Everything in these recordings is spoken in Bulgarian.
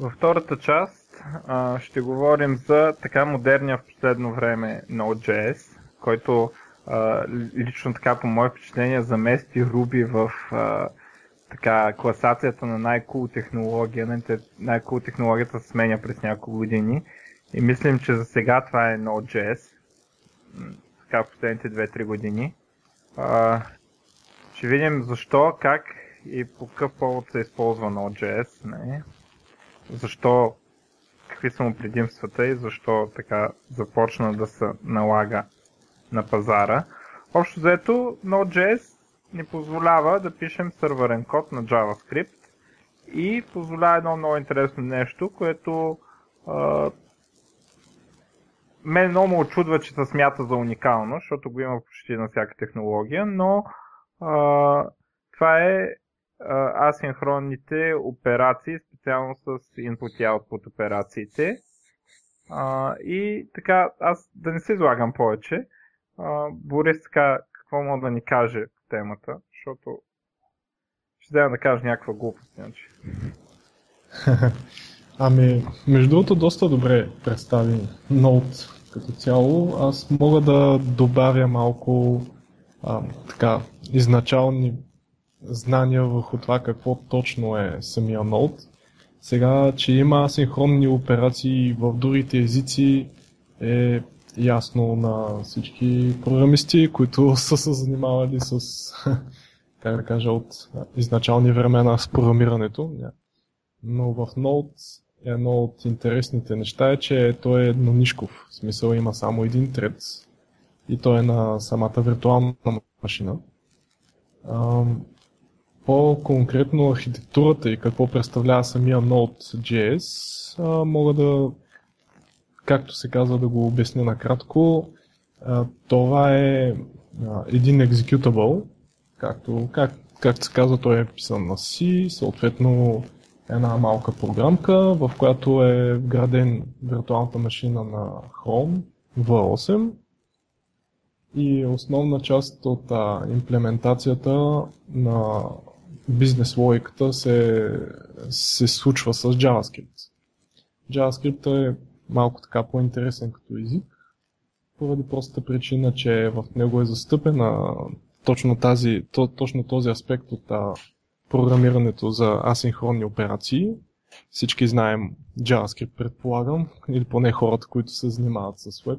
Във втората част а, ще говорим за така модерния в последно време Node.js, който а, лично така по мое впечатление замести Ruby в а, така класацията на най-кул технология. Най-кул технологията се сменя през няколко години. И мислим, че за сега това е Node.js. Така в последните 2-3 години. А, ще видим защо, как и по какъв повод се използва Node.js. Не? Защо, какви са му предимствата и защо така започна да се налага на пазара. Общо заето Node.js ни позволява да пишем сървърен код на JavaScript и позволява едно много интересно нещо, което а, мен много му очудва, че се смята за уникално, защото го има почти на всяка технология, но а, това е асинхронните операции, специално с input и output операциите. А, и така, аз да не се излагам повече, а, Борис така, какво мога да ни каже по темата, защото ще трябва да кажа някаква глупост. Иначе. Ами, между другото, доста добре представи Note като цяло. Аз мога да добавя малко а, така, изначални знания върху това какво точно е самия Node. Сега, че има синхронни операции в другите езици е ясно на всички програмисти, които са се занимавали с, как да кажа, от изначални времена с програмирането. Но в Node едно от интересните неща е, че той е еднонишков. В смисъл има само един тред и той е на самата виртуална машина. По-конкретно архитектурата и какво представлява самия Node.js мога да, както се казва, да го обясня накратко. Това е един executable, както, как, както се казва, той е писан на C, съответно една малка програмка, в която е вграден виртуалната машина на Chrome V8 и основна част от а, имплементацията на бизнес логиката се, се случва с JavaScript. JavaScript е малко така по-интересен като език, поради простата причина, че в него е застъпена точно, тази, то, точно този аспект от а, програмирането за асинхронни операции. Всички знаем JavaScript, предполагам, или поне хората, които се занимават с веб,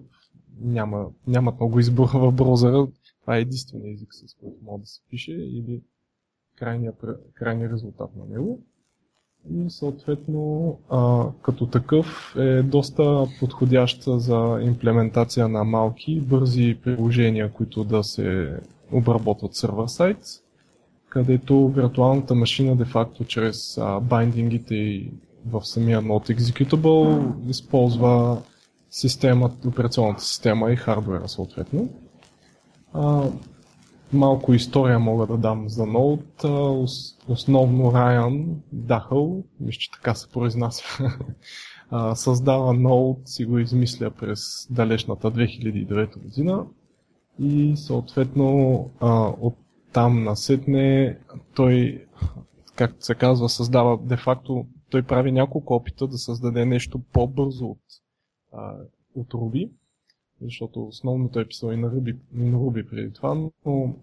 няма, нямат много избор в браузъра. Това е единствения език, с който може да се пише или крайния, крайния резултат на него. И съответно, а, като такъв е доста подходящ за имплементация на малки, бързи приложения, които да се обработват сервер сайт където виртуалната машина де-факто чрез а, байдингите и в самия Node Executable използва системата, операционната система и хардвера съответно. А, малко история мога да дам за Node. Основно Райан Дахъл, мисля, че така се произнася, създава Node, си го измисля през далечната 2009 година и съответно от там насетне той, както се казва, създава де-факто, той прави няколко опита да създаде нещо по-бързо от, от Ruby, защото основно той е писал и на Ruby, и на Ruby преди това, но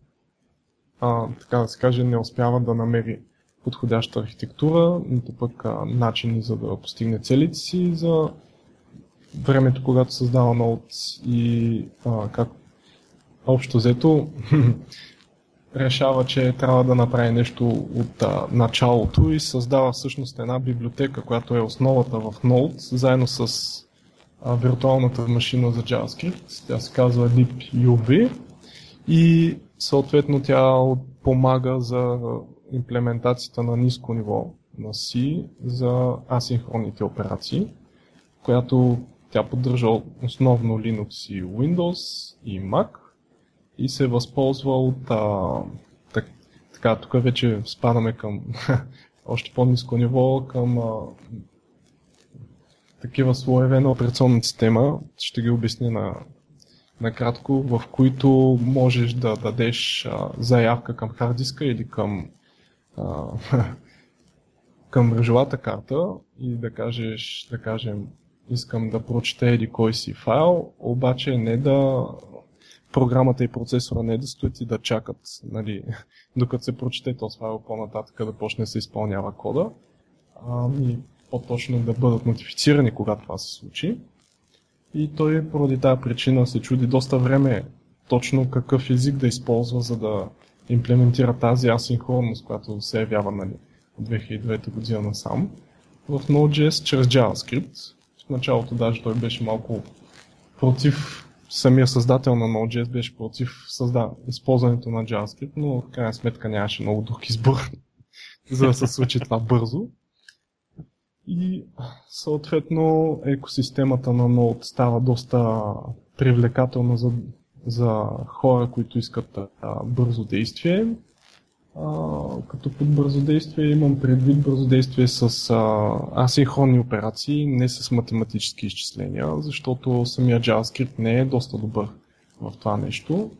а, така да се каже, не успява да намери подходяща архитектура, нито пък а, начини за да постигне целите си за времето, когато създава Node и а, как общо взето решава, че трябва да направи нещо от а, началото и създава всъщност една библиотека, която е основата в Node, заедно с а, виртуалната машина за JavaScript. Тя се казва LibUV и съответно тя помага за имплементацията на ниско ниво на C за асинхронните операции, която тя поддържа основно Linux и Windows и Mac – и се възползва от а, так, така, тук вече спадаме към още по-низко ниво, към а, такива слоеве на операционната система. Ще ги обясня на, накратко, в които можеш да дадеш а, заявка към хардиска или към а, към мрежовата карта и да кажеш, да кажем, искам да прочете еди кой си файл, обаче не да програмата и процесора не да стоят и да чакат, нали, докато се прочете този файл по-нататък да почне да се изпълнява кода, ами по-точно да бъдат нотифицирани, когато това се случи. И той поради тази причина се чуди доста време точно какъв език да използва, за да имплементира тази асинхронност, която се явява нали, от 2009 година насам. В Node.js чрез JavaScript. В началото даже той беше малко против самия създател на Node.js беше против създа... използването на JavaScript, но в крайна сметка нямаше много друг избор, за да се случи това бързо. И съответно екосистемата на Node става доста привлекателна за, за хора, които искат а, бързо действие. А, като под бързо действие имам предвид бързо действие с а, асинхронни операции, не с математически изчисления, защото самия JavaScript не е доста добър в това нещо.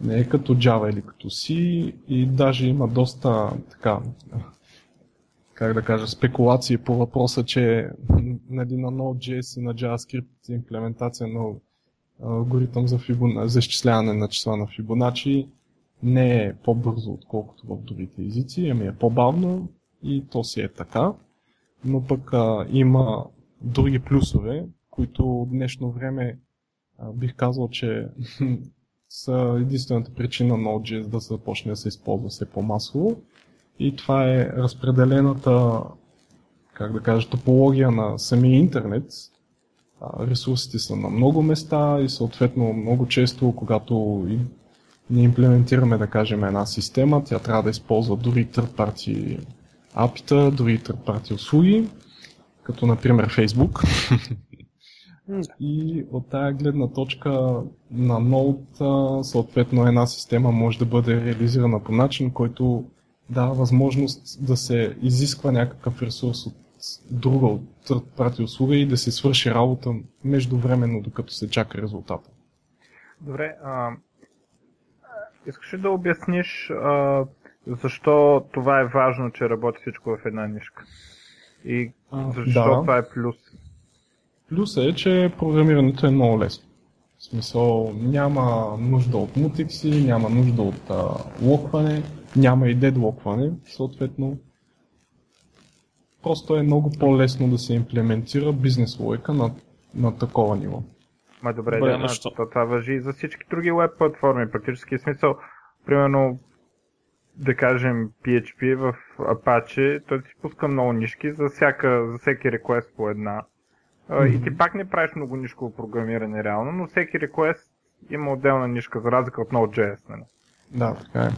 Не е като Java или като C и даже има доста така как да кажа, спекулации по въпроса, че нали, на Node.js и на JavaScript имплементация на алгоритъм за, Fibonacci, за изчисляване на числа на Fibonacci не е по-бързо, отколкото в другите езици, ами е по-бавно и то си е така. Но пък а, има други плюсове, които в днешно време а, бих казал, че са единствената причина Node.js да започне да се използва все по-масово. И това е разпределената, как да кажа, топология на самия интернет. Ресурсите са на много места и съответно много често, когато ние имплементираме, да кажем, една система, тя трябва да използва дори third party апита, дори third party услуги, като например Facebook. И от тая гледна точка на Node, съответно една система може да бъде реализирана по начин, който дава възможност да се изисква някакъв ресурс от друга, от прати услуга и да се свърши работа междувременно, докато се чака резултата. Добре, а, искаш ли да обясниш а, защо това е важно, че работи всичко в една нишка? И защо да. това е плюс? Плюсът е, че програмирането е много лесно. В смисъл няма нужда от мутикси, няма нужда от а, локване няма и дедлокване, съответно просто е много по-лесно да се имплементира бизнес логика на, на такова ниво. Ма добре, добре да, що? това въжи и за всички други веб платформи. Практически смисъл, примерно, да кажем PHP в Apache, той ти пуска много нишки за, всяка, за всеки реквест по една. Mm-hmm. И ти пак не правиш много нишково програмиране реално, но всеки реквест има отделна нишка, за разлика от Node.js. Нали? Да, така е.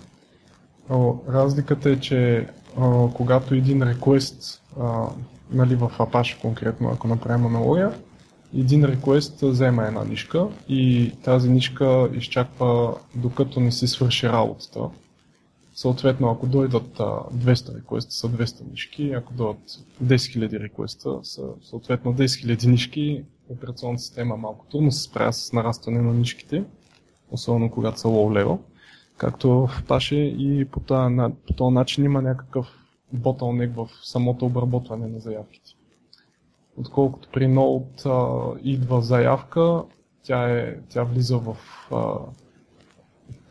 О, разликата е, че а, когато един а, нали, в Apache конкретно, ако направим аналогия, един request взема една нишка и тази нишка изчаква докато не си свърши работата. Съответно, ако дойдат 200 реквеста, са 200 нишки, ако дойдат 10 000 реквеста, са съответно 10 000 нишки. Операционната система малко трудно се справя с нарастване на нишките, особено когато са low level както в Паше и по този, по този начин има някакъв ботълник в самото обработване на заявките. Отколкото при Node идва заявка, тя, е, тя влиза в а,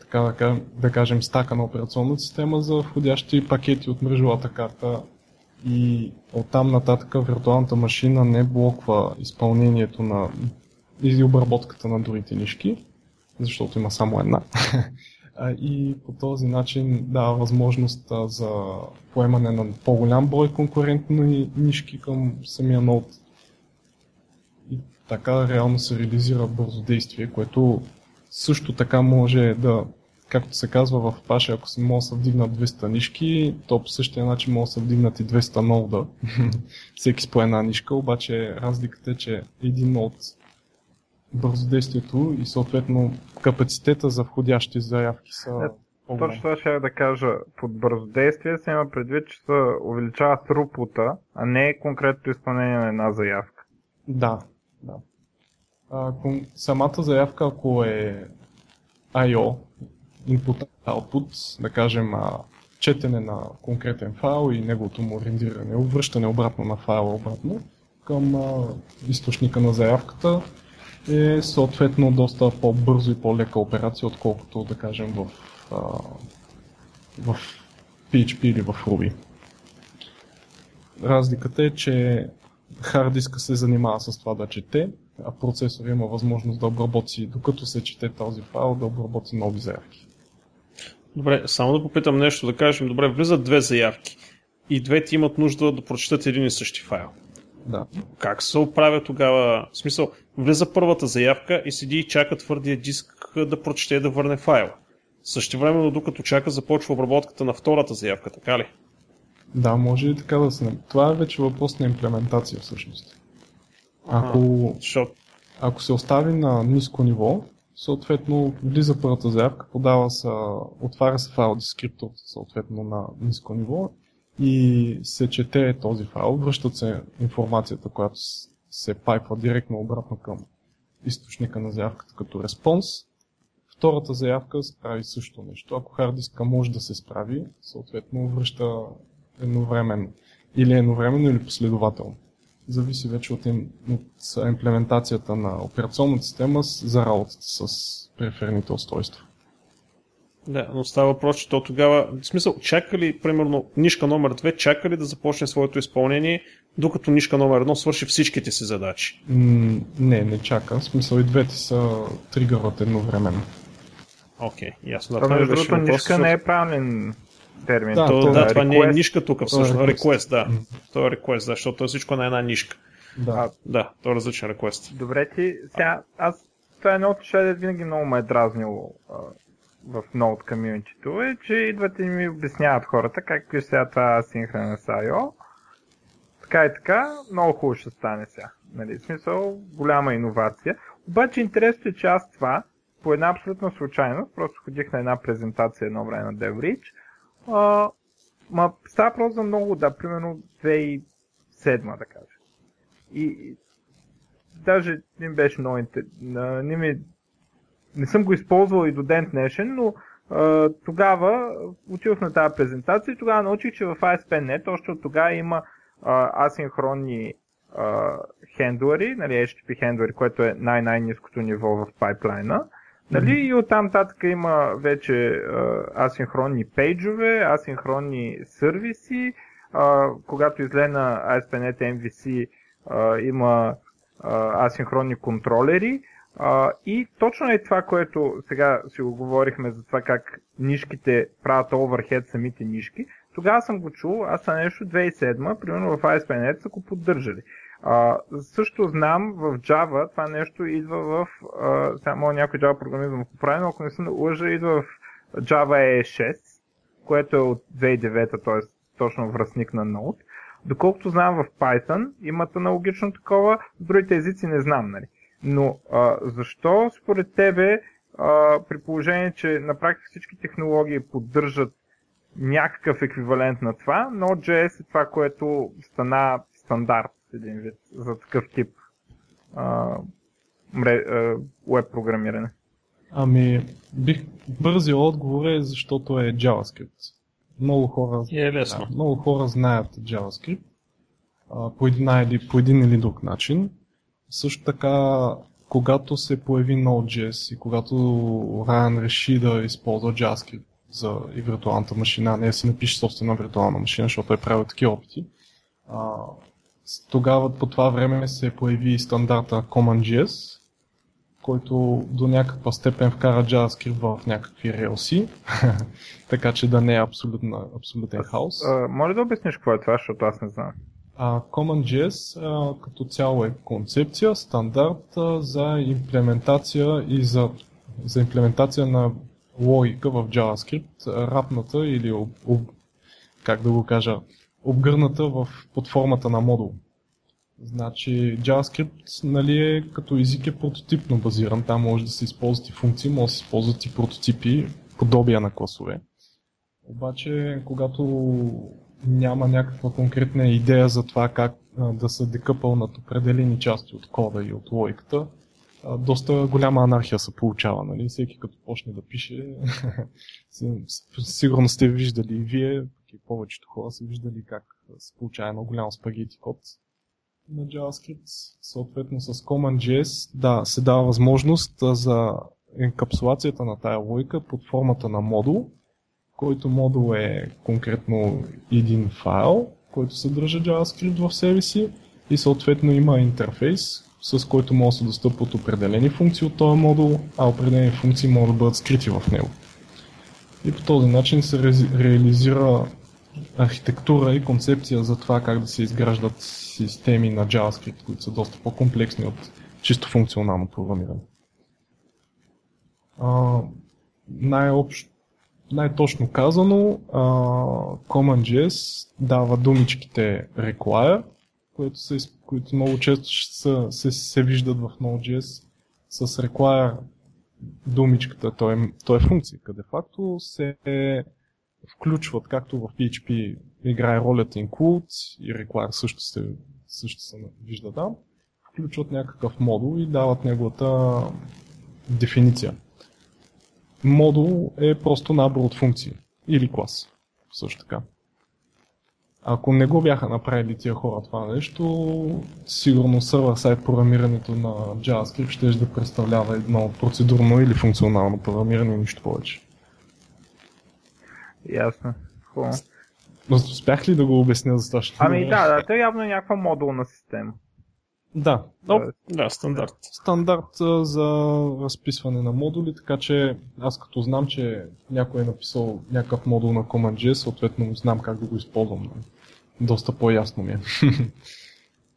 така да, кажем стака на операционната система за входящи пакети от мрежовата карта и оттам нататък виртуалната машина не блоква изпълнението на и обработката на другите нишки, защото има само една. и по този начин дава възможност за поемане на по-голям брой конкурентни нишки към самия нод. И така реално се реализира бързо действие, което също така може да, както се казва в Apache, ако се може да вдигнат 200 нишки, то по същия начин може да се вдигнат и 200 нода. Всеки с по една нишка, обаче разликата е, че един нод бързодействието и съответно капацитета за входящи заявки са е, Точно това ще да кажа. Под бързодействие се има предвид, че се увеличава трупута, а не конкретното изпълнение на една заявка. Да, да. А, самата заявка, ако е I.O., input-output, да кажем а, четене на конкретен файл и неговото му рендиране, обръщане обратно на файла обратно към а, източника на заявката е съответно доста по-бързо и по-лека операция, отколкото да кажем в, а, в PHP или в Ruby. Разликата е, че хард диска се занимава с това да чете, а процесор има възможност да обработи, докато се чете този файл, да обработи нови заявки. Добре, само да попитам нещо, да кажем, добре, влизат две заявки и двете имат нужда да прочитат един и същи файл. Да. Как се оправя тогава? В смисъл, влиза първата заявка и седи и чака твърдия диск да прочете и да върне файла. Също време, докато чака, започва обработката на втората заявка, така ли? Да, може и така да се... Това е вече въпрос на имплементация всъщност. Ако, Защото ако се остави на ниско ниво, съответно влиза първата заявка, подава се, отваря се файл дескриптор съответно на ниско ниво и се чете този файл, връщат се информацията, която се пайпва директно обратно към източника на заявката като респонс. Втората заявка прави също нещо. Ако хард диска може да се справи, съответно връща едновременно. Или едновременно, или последователно. Зависи вече от, им, от имплементацията на операционната система за работата с периферните устройства. Да, но става въпрос, че то тогава, в смисъл, чака ли, примерно, нишка номер 2, чака ли да започне своето изпълнение, докато нишка номер 1 свърши всичките си задачи? М, не, не чака. В смисъл и двете са тригърват едновременно. Окей, ясно. Да, Това, това между беше другото, нишка не е правилен термин. Да, То, то да, е това не е нишка тук, всъщност. request. Request, да. М. То е request, да, защото то е всичко на една нишка. Да. Да, то е различен request. Добре ти, сега, аз, това е едно от нещата, винаги много ме е дразнило в Node комьюнитито, е, че идват и ми обясняват хората как е сега това асинхронен с IO. Така и така, много хубаво ще стане сега. Нали, смисъл, голяма иновация. Обаче интересното е, че аз това, по една абсолютна случайност, просто ходих на една презентация едно време на DevReach, а, ма става просто за много, да, примерно 2007 да кажа. И, и даже не беше много интер... а, не, ми... не съм го използвал и до ден днешен, но а, тогава отидох на тази презентация и тогава научих, че в ASP.NET още от тогава има а, асинхронни а, хендлери, нали, HTTP хендлери, което е най-най-низкото ниво в пайплайна. Нали, и оттам татък има вече а, асинхронни пейджове, асинхронни сервиси, а, когато излезе на ASP.NET MVC а, има а, асинхронни контролери. А, и точно е това, което сега си го говорихме за това как нишките правят оверхед самите нишки. Тогава съм го чул, аз съм нещо 2007, примерно в ASP.NET са го поддържали. А, също знам в Java това нещо идва в, а, сега мога някой Java програмизъм да поправи, но ако не се лъжа, идва в Java E6, което е от 2009, т.е. точно връзник на Node. Доколкото знам в Python, имат аналогично такова, в другите езици не знам, нали. Но а, защо според тебе, а, при положение, че на практика всички технологии поддържат някакъв еквивалент на това, Node.js е това, което стана стандарт един вид за такъв тип а, мре, а, веб програмиране. Ами, бих бързия отговор е защото е JavaScript. Много хора, е лесно. да, много хора знаят JavaScript а, по, един, или, по един или друг начин. Също така, когато се появи Node.js и когато Ryan реши да използва JavaScript за и виртуалната машина, не да си напише собствена виртуална машина, защото е правил такива опити, а, тогава по това време се появи стандарта CommonJS, който до някаква степен вкара JavaScript в някакви релси, така че да не е абсолютен хаос. А, може да обясниш какво е това, защото аз не знам. А CommonJS а, като цяло е концепция, стандарт а, за имплементация и за, за имплементация на логика в JavaScript, рапната или об, об, как да го кажа, обгърната в, под формата на модул. Значи JavaScript нали, е като език е прототипно базиран, там може да се използват и функции, може да се използват и прототипи, подобия на класове. Обаче, когато няма някаква конкретна идея за това как да се декъпълнат определени части от кода и от логиката, доста голяма анархия се получава. Нали? Всеки като почне да пише, сигурно сте виждали и вие, и повечето хора са виждали как се получава едно голямо спагети код на JavaScript. Съответно с CommonJS да, се дава възможност за енкапсулацията на тая логика под формата на модул, който модул е конкретно един файл, който съдържа JavaScript в себе си и съответно има интерфейс, с който може да се достъпват определени функции от този модул, а определени функции могат да бъдат скрити в него. И по този начин се ре- реализира архитектура и концепция за това как да се изграждат системи на JavaScript, които са доста по-комплексни от чисто функционално програмиране. Най-общо най-точно казано, CommonJS дава думичките require, които, са, които много често са, се, се виждат в Node.js с require думичката, то е, то е функция, къде факто се включват, както в PHP играе ролята include и require също се, също се вижда там, включват някакъв модул и дават неговата дефиниция. Модул е просто набор от функции или клас. Също така. Ако не го бяха направили тия хора това нещо, сигурно сервер сайт програмирането на JavaScript ще да представлява едно процедурно или функционално програмиране нищо повече. Ясно. Хубаво. Успях ли да го обясня достатъчно? Ами да, да, то явно е някаква модулна система. Да. Но, да, стандарт. Стандарт за разписване на модули, така че аз като знам, че някой е написал някакъв модул на CommonJS, съответно знам как да го използвам. Доста по-ясно ми е.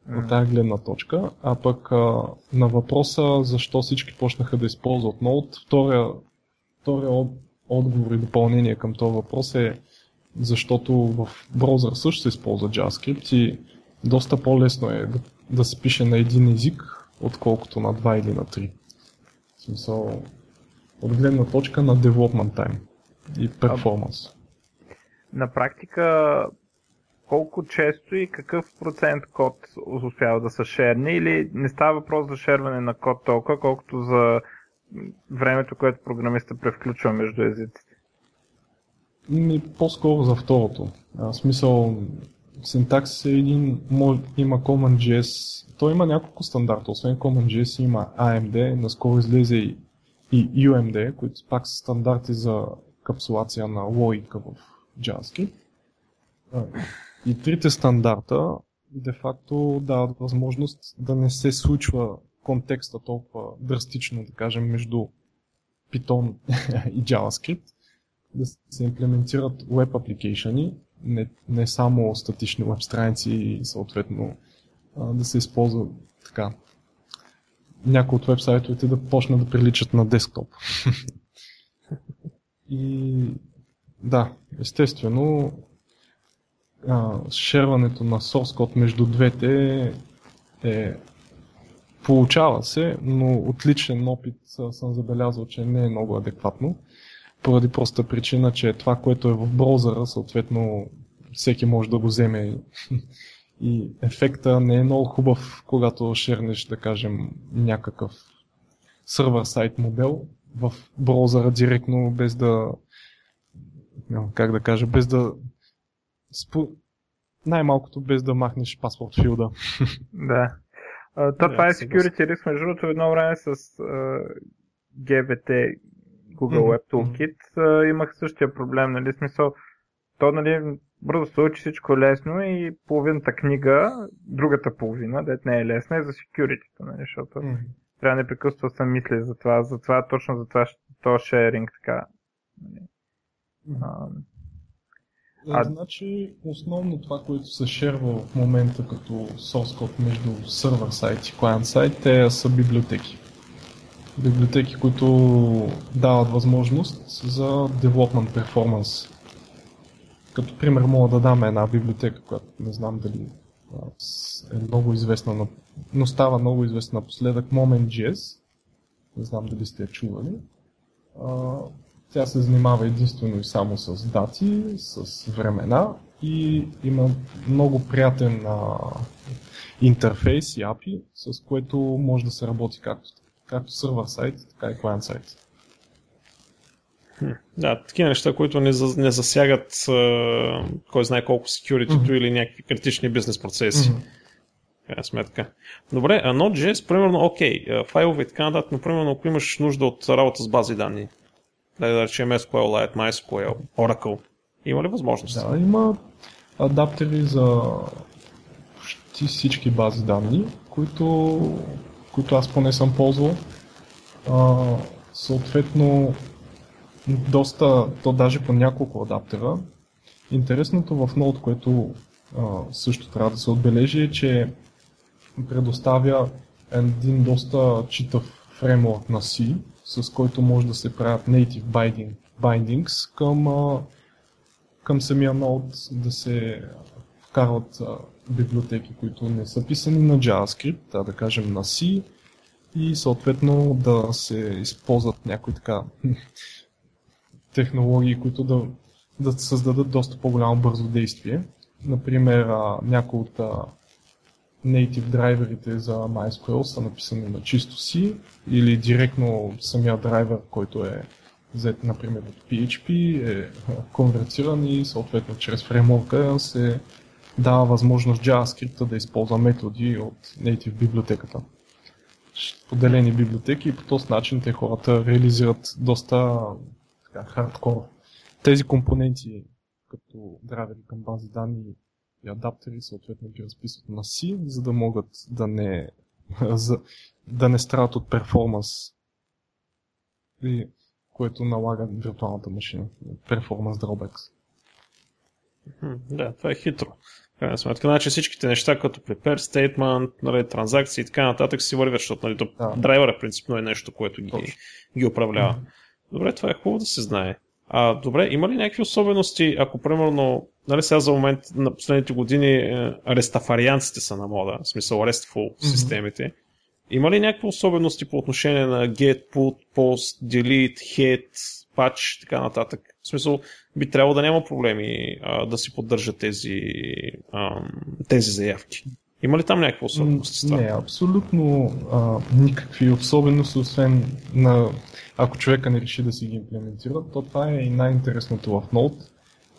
От тази гледна точка. А пък а, на въпроса защо всички почнаха да използват Node, втория, втория отговор и допълнение към този въпрос е защото в браузър също се използва JavaScript и доста по-лесно е да да се пише на един език, отколкото на два или на три. В смисъл, от гледна точка на development time и performance. На практика, колко често и какъв процент код успява да се шерне или не става въпрос за шерване на код толкова, колкото за времето, което програмиста превключва между езиците? Ми, по-скоро за второто. В смисъл, синтаксис е един, има CommonJS, той има няколко стандарта, освен CommonJS има AMD, наскоро излезе и, и UMD, които пак са стандарти за капсулация на логика в JavaScript. И трите стандарта де-факто дават възможност да не се случва контекста толкова драстично, да кажем, между Python и JavaScript, да се имплементират web application не, не само статични веб страници и съответно да се използва така някои от веб-сайтовете да почнат да приличат на десктоп. и да, естествено а, шерването на source код между двете е получава се, но от личен опит съм забелязал, че не е много адекватно поради проста причина, че това, което е в браузъра, съответно всеки може да го вземе и ефекта не е много хубав, когато шернеш, да кажем, някакъв сервер сайт модел в браузъра директно, без да как да кажа, без да най-малкото без да махнеш паспорт филда. Да. то това е security риск, между другото, едно време с GBT Google Web Toolkit, mm-hmm. имах същия проблем, нали, смисъл, то, нали, бързо се учи всичко е лесно и половината книга, другата половина, дет не е лесна, е за security, нали, защото mm-hmm. трябва непрекъснато да се мисли за това, за това, точно за това, то шеринг, така. Mm-hmm. А, а... Значи, основно това, което се шерва в момента като source code между сервер сайт и клиент сайт, те са библиотеки библиотеки, които дават възможност за development performance. Като пример мога да дам една библиотека, която не знам дали е много известна, но става много известна напоследък, Moment.js. Не знам дали сте я чували. Тя се занимава единствено и само с дати, с времена и има много приятен интерфейс и API, с което може да се работи както както сервер сайт, така и клиент сайт. Да, такива неща, които не, за, не засягат uh, кой знае колко security mm-hmm. или някакви критични бизнес процеси. Mm-hmm. Крайна сметка. Добре, а Node.js, примерно, окей, okay, файлове и така нататък, но примерно ако имаш нужда от работа с бази данни, да, да речем SQLite, MySQL, Oracle, има ли възможност? Да, има адаптери за почти всички бази данни, които, които аз поне съм ползвал. А, съответно, доста, то даже по няколко адаптера. Интересното в Node, което а, също трябва да се отбележи е, че предоставя един доста читав фреймворк на C, с който може да се правят native binding, bindings към, а, към самия Node, да се вкарват а, библиотеки, които не са писани на JavaScript, а да кажем на C и съответно да се използват някои така технологии, които да, да създадат доста по-голямо бързо действие. Например, някои от native драйверите за MySQL са написани на чисто C или директно самия драйвер, който е взет, например, от PHP, е конвертиран и съответно чрез фреймворка се дава възможност JavaScript да използва методи от native библиотеката. Поделени библиотеки и по този начин те хората реализират доста така, хардкор. Тези компоненти, като драйвери към бази данни и адаптери, съответно ги разписват на C, за да могат да не, да не страдат от перформанс, което налага виртуалната машина. Перформанс drawbacks. Да, това е хитро. Крайна сметка, значи всичките неща, като prepare statement, нали, транзакции и така нататък си вървят, защото нали, да. драйвера принципно е нещо, което ги, ги управлява. Mm-hmm. Добре, това е хубаво да се знае. А, добре, има ли някакви особености, ако примерно, нали сега за момент на последните години е, арестафарианците са на мода, в смисъл RESTful mm-hmm. системите, има ли някакви особености по отношение на get, put, post, delete, head, patch и така нататък? В смисъл, би трябвало да няма проблеми а, да си поддържат тези, тези заявки. Има ли там някаква особеност? Не, абсолютно а, никакви особености, освен на ако човека не реши да си ги имплементира, то това е и най-интересното в Node.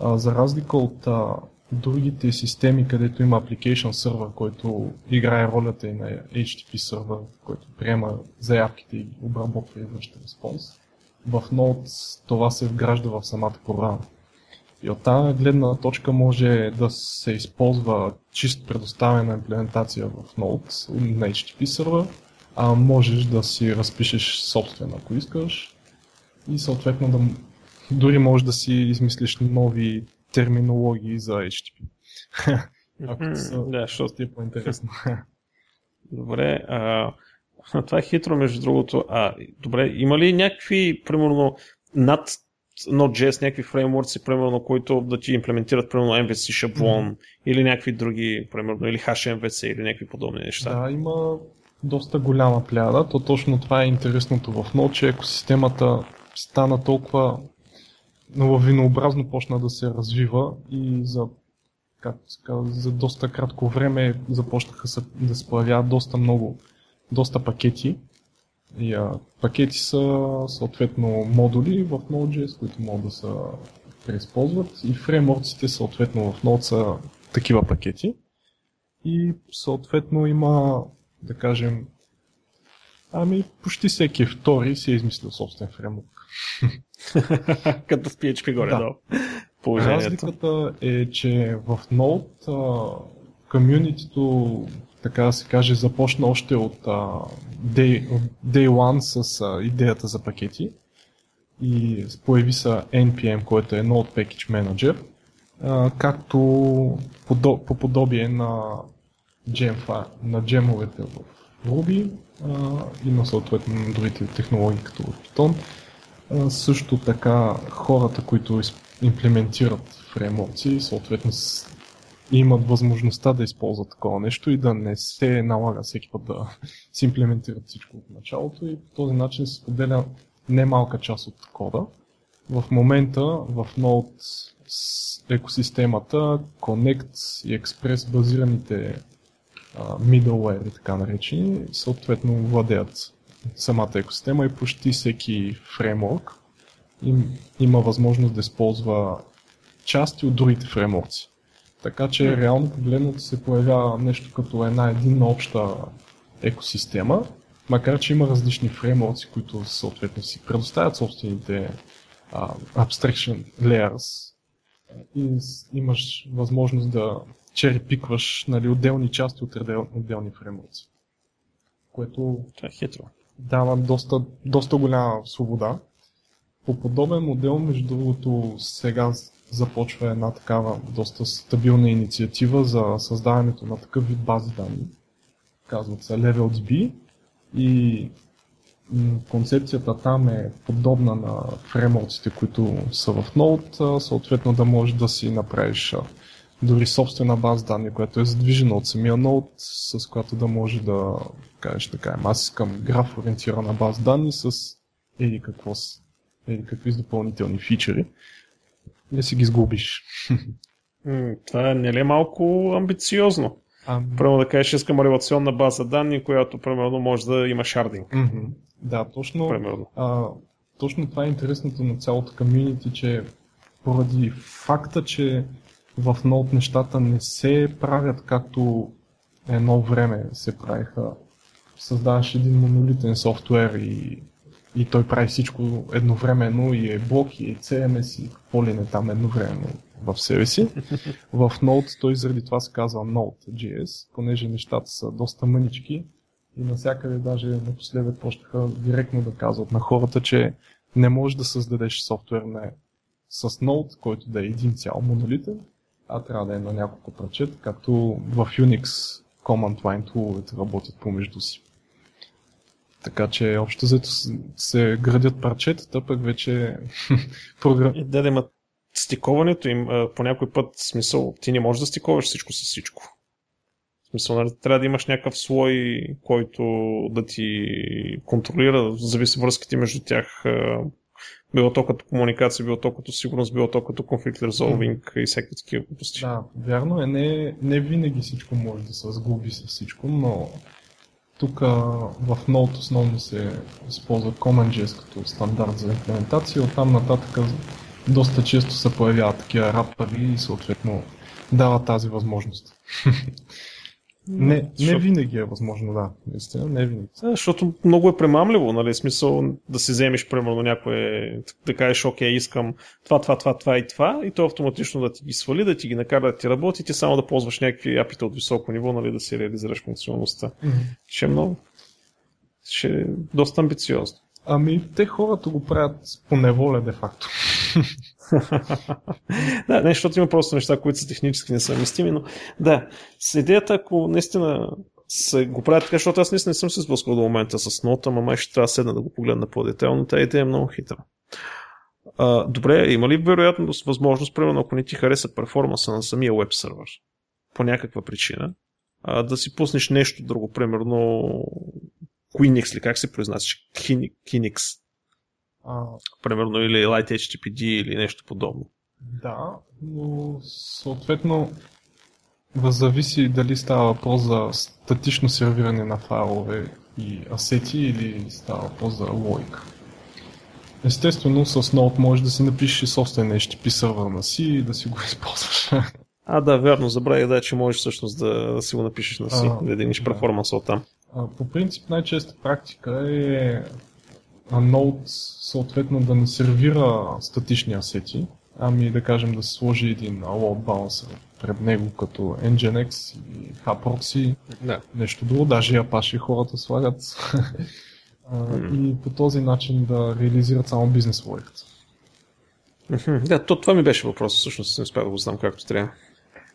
А, за разлика от а, другите системи, където има application сервер, който играе ролята и на HTTP сервер, който приема заявките и обработва и връща респонс, в Node това се вгражда в самата програма. И от тази гледна точка може да се използва чист предоставена имплементация в Node на HTTP сервер, а можеш да си разпишеш собствено, ако искаш. И съответно да, дори можеш да си измислиш нови терминологии за HTTP. ако са, да, защото ти е по-интересно. Добре, а, това е хитро, между другото. А, добре, има ли някакви, примерно, над Node.js, някакви фреймворци, примерно, които да ти имплементират, примерно, MVC шаблон mm-hmm. или някакви други, примерно, или HMVC или някакви подобни неща? Да, има доста голяма пляда. То точно това е интересното в Node, че екосистемата стана толкова лавинообразно почна да се развива и за, как за доста кратко време започнаха да се появяват доста много, доста пакети. И, а, пакети са съответно модули в Node.js, които могат да се преизползват и фреймворците съответно в Node са такива пакети. И съответно има да кажем, ами почти всеки втори си е измислил собствен фреймворк. Като в PHP горе-долу. Да. Разликата е, че в Node комюнитито, така да се каже, започна още от uh, day, day one с uh, идеята за пакети и появи се NPM, който е Node Package Manager, uh, както по подобие на джем, на джемовете в Ruby, а, има съответно на другите технологии като в Python. А, също така хората, които имплементират фреймворци, съответно имат възможността да използват такова нещо и да не се налага всеки път да си имплементират всичко от началото и по този начин се споделя немалка част от кода. В момента в Node екосистемата Connect и Express базираните middleware така наречени, съответно владеят самата екосистема и почти всеки фреймворк им, има възможност да използва части от другите фреймворци. Така че реално погледнато се появява нещо като една единна обща екосистема, макар че има различни фреймворци, които съответно си предоставят собствените uh, abstraction layers и имаш възможност да черепикваш нали, отделни части от отделни фреймворци. Което Това е хитро. дава доста, доста голяма свобода. По подобен модел, между другото, сега започва една такава доста стабилна инициатива за създаването на такъв вид бази данни. Казват се LevelDB и концепцията там е подобна на фреймворците, които са в Node, съответно да можеш да си направиш дори собствена база данни, която е задвижена от самия Node, с която да може да кажеш така, аз искам граф ориентирана база данни с или какво или какви допълнителни фичери не си ги сгубиш. Това не ли е малко амбициозно? А... Първо да кажеш, искам релационна база данни, която примерно може да има шардинг. Mm-hmm. Да, точно. А, точно това е интересното на цялото комьюнити, че поради факта, че в Node нещата не се правят както едно време се правиха. Създаваш един монолитен софтуер и и той прави всичко едновременно и е блок, и е CMS и какво ли не там едновременно в себе си. В Node той заради това се казва Node.js, понеже нещата са доста мънички и навсякъде даже напоследък почнаха директно да казват на хората, че не можеш да създадеш софтуер не с Node, който да е един цял монолитен, а трябва да е на няколко прачета, както в Unix command line tool работят помежду си. Така че общо взето се градят парчетата, пък вече програм... Да, да имат стиковането им по някой път смисъл, ти не можеш да стиковаш всичко с всичко. В смисъл, нали, трябва да имаш някакъв слой, който да ти контролира, зависи връзките между тях, било то като комуникация, било то като сигурност, било то като конфликт резолвинг и всеки такива глупости. Да, вярно е, не, не винаги всичко може да се сглоби с всичко, но тук в Node основно се използва CommonJS като стандарт за имплементация. Оттам нататък доста често се появяват такива рапъри и съответно дава тази възможност. Не, не винаги е възможно, да. Наистина, не винаги. Да, защото много е премамливо, нали? Смисъл да си вземеш, примерно, някое, да кажеш, окей, искам това, това, това, това и това, и то автоматично да ти ги свали, да ти ги накара да ти работи, ти само да ползваш някакви апита от високо ниво, нали, да си реализираш функционалността. Mm-hmm. Ще е много. Ще е доста амбициозно. Ами, те хората го правят по неволя, де факто. да, не, защото има просто неща, които са технически несъвместими, но да, с идеята, ако наистина се го правят така, защото аз наистина не съм се сблъскал до момента с нота, ама май ще трябва да седна да го погледна по-детайлно, тази идея е много хитра. А, добре, има ли вероятност, възможност, примерно, ако не ти хареса перформанса на самия веб сервер, по някаква причина, а, да си пуснеш нещо друго, примерно Quinix ли, как се произнасяш? Kinix. А... Примерно или Light HTTPD или нещо подобно. Да, но съответно зависи дали става въпрос за статично сервиране на файлове и асети или става въпрос за логика. Естествено, с Node можеш да си напишеш собствен HTTP сервер на си и да си го използваш. А, да, вярно, забравих да, че можеш всъщност да си го напишеш на си, а, да единиш да. перформанса от там. По принцип най-честа практика е Node съответно да не сервира статични асети, ами да кажем да се сложи един load balancer пред него като Nginx и HAProxy, да. нещо друго, даже Apache хората слагат mm. и по този начин да реализират само бизнес логиката. Да, то, това ми беше въпрос, всъщност не успях да го знам както трябва.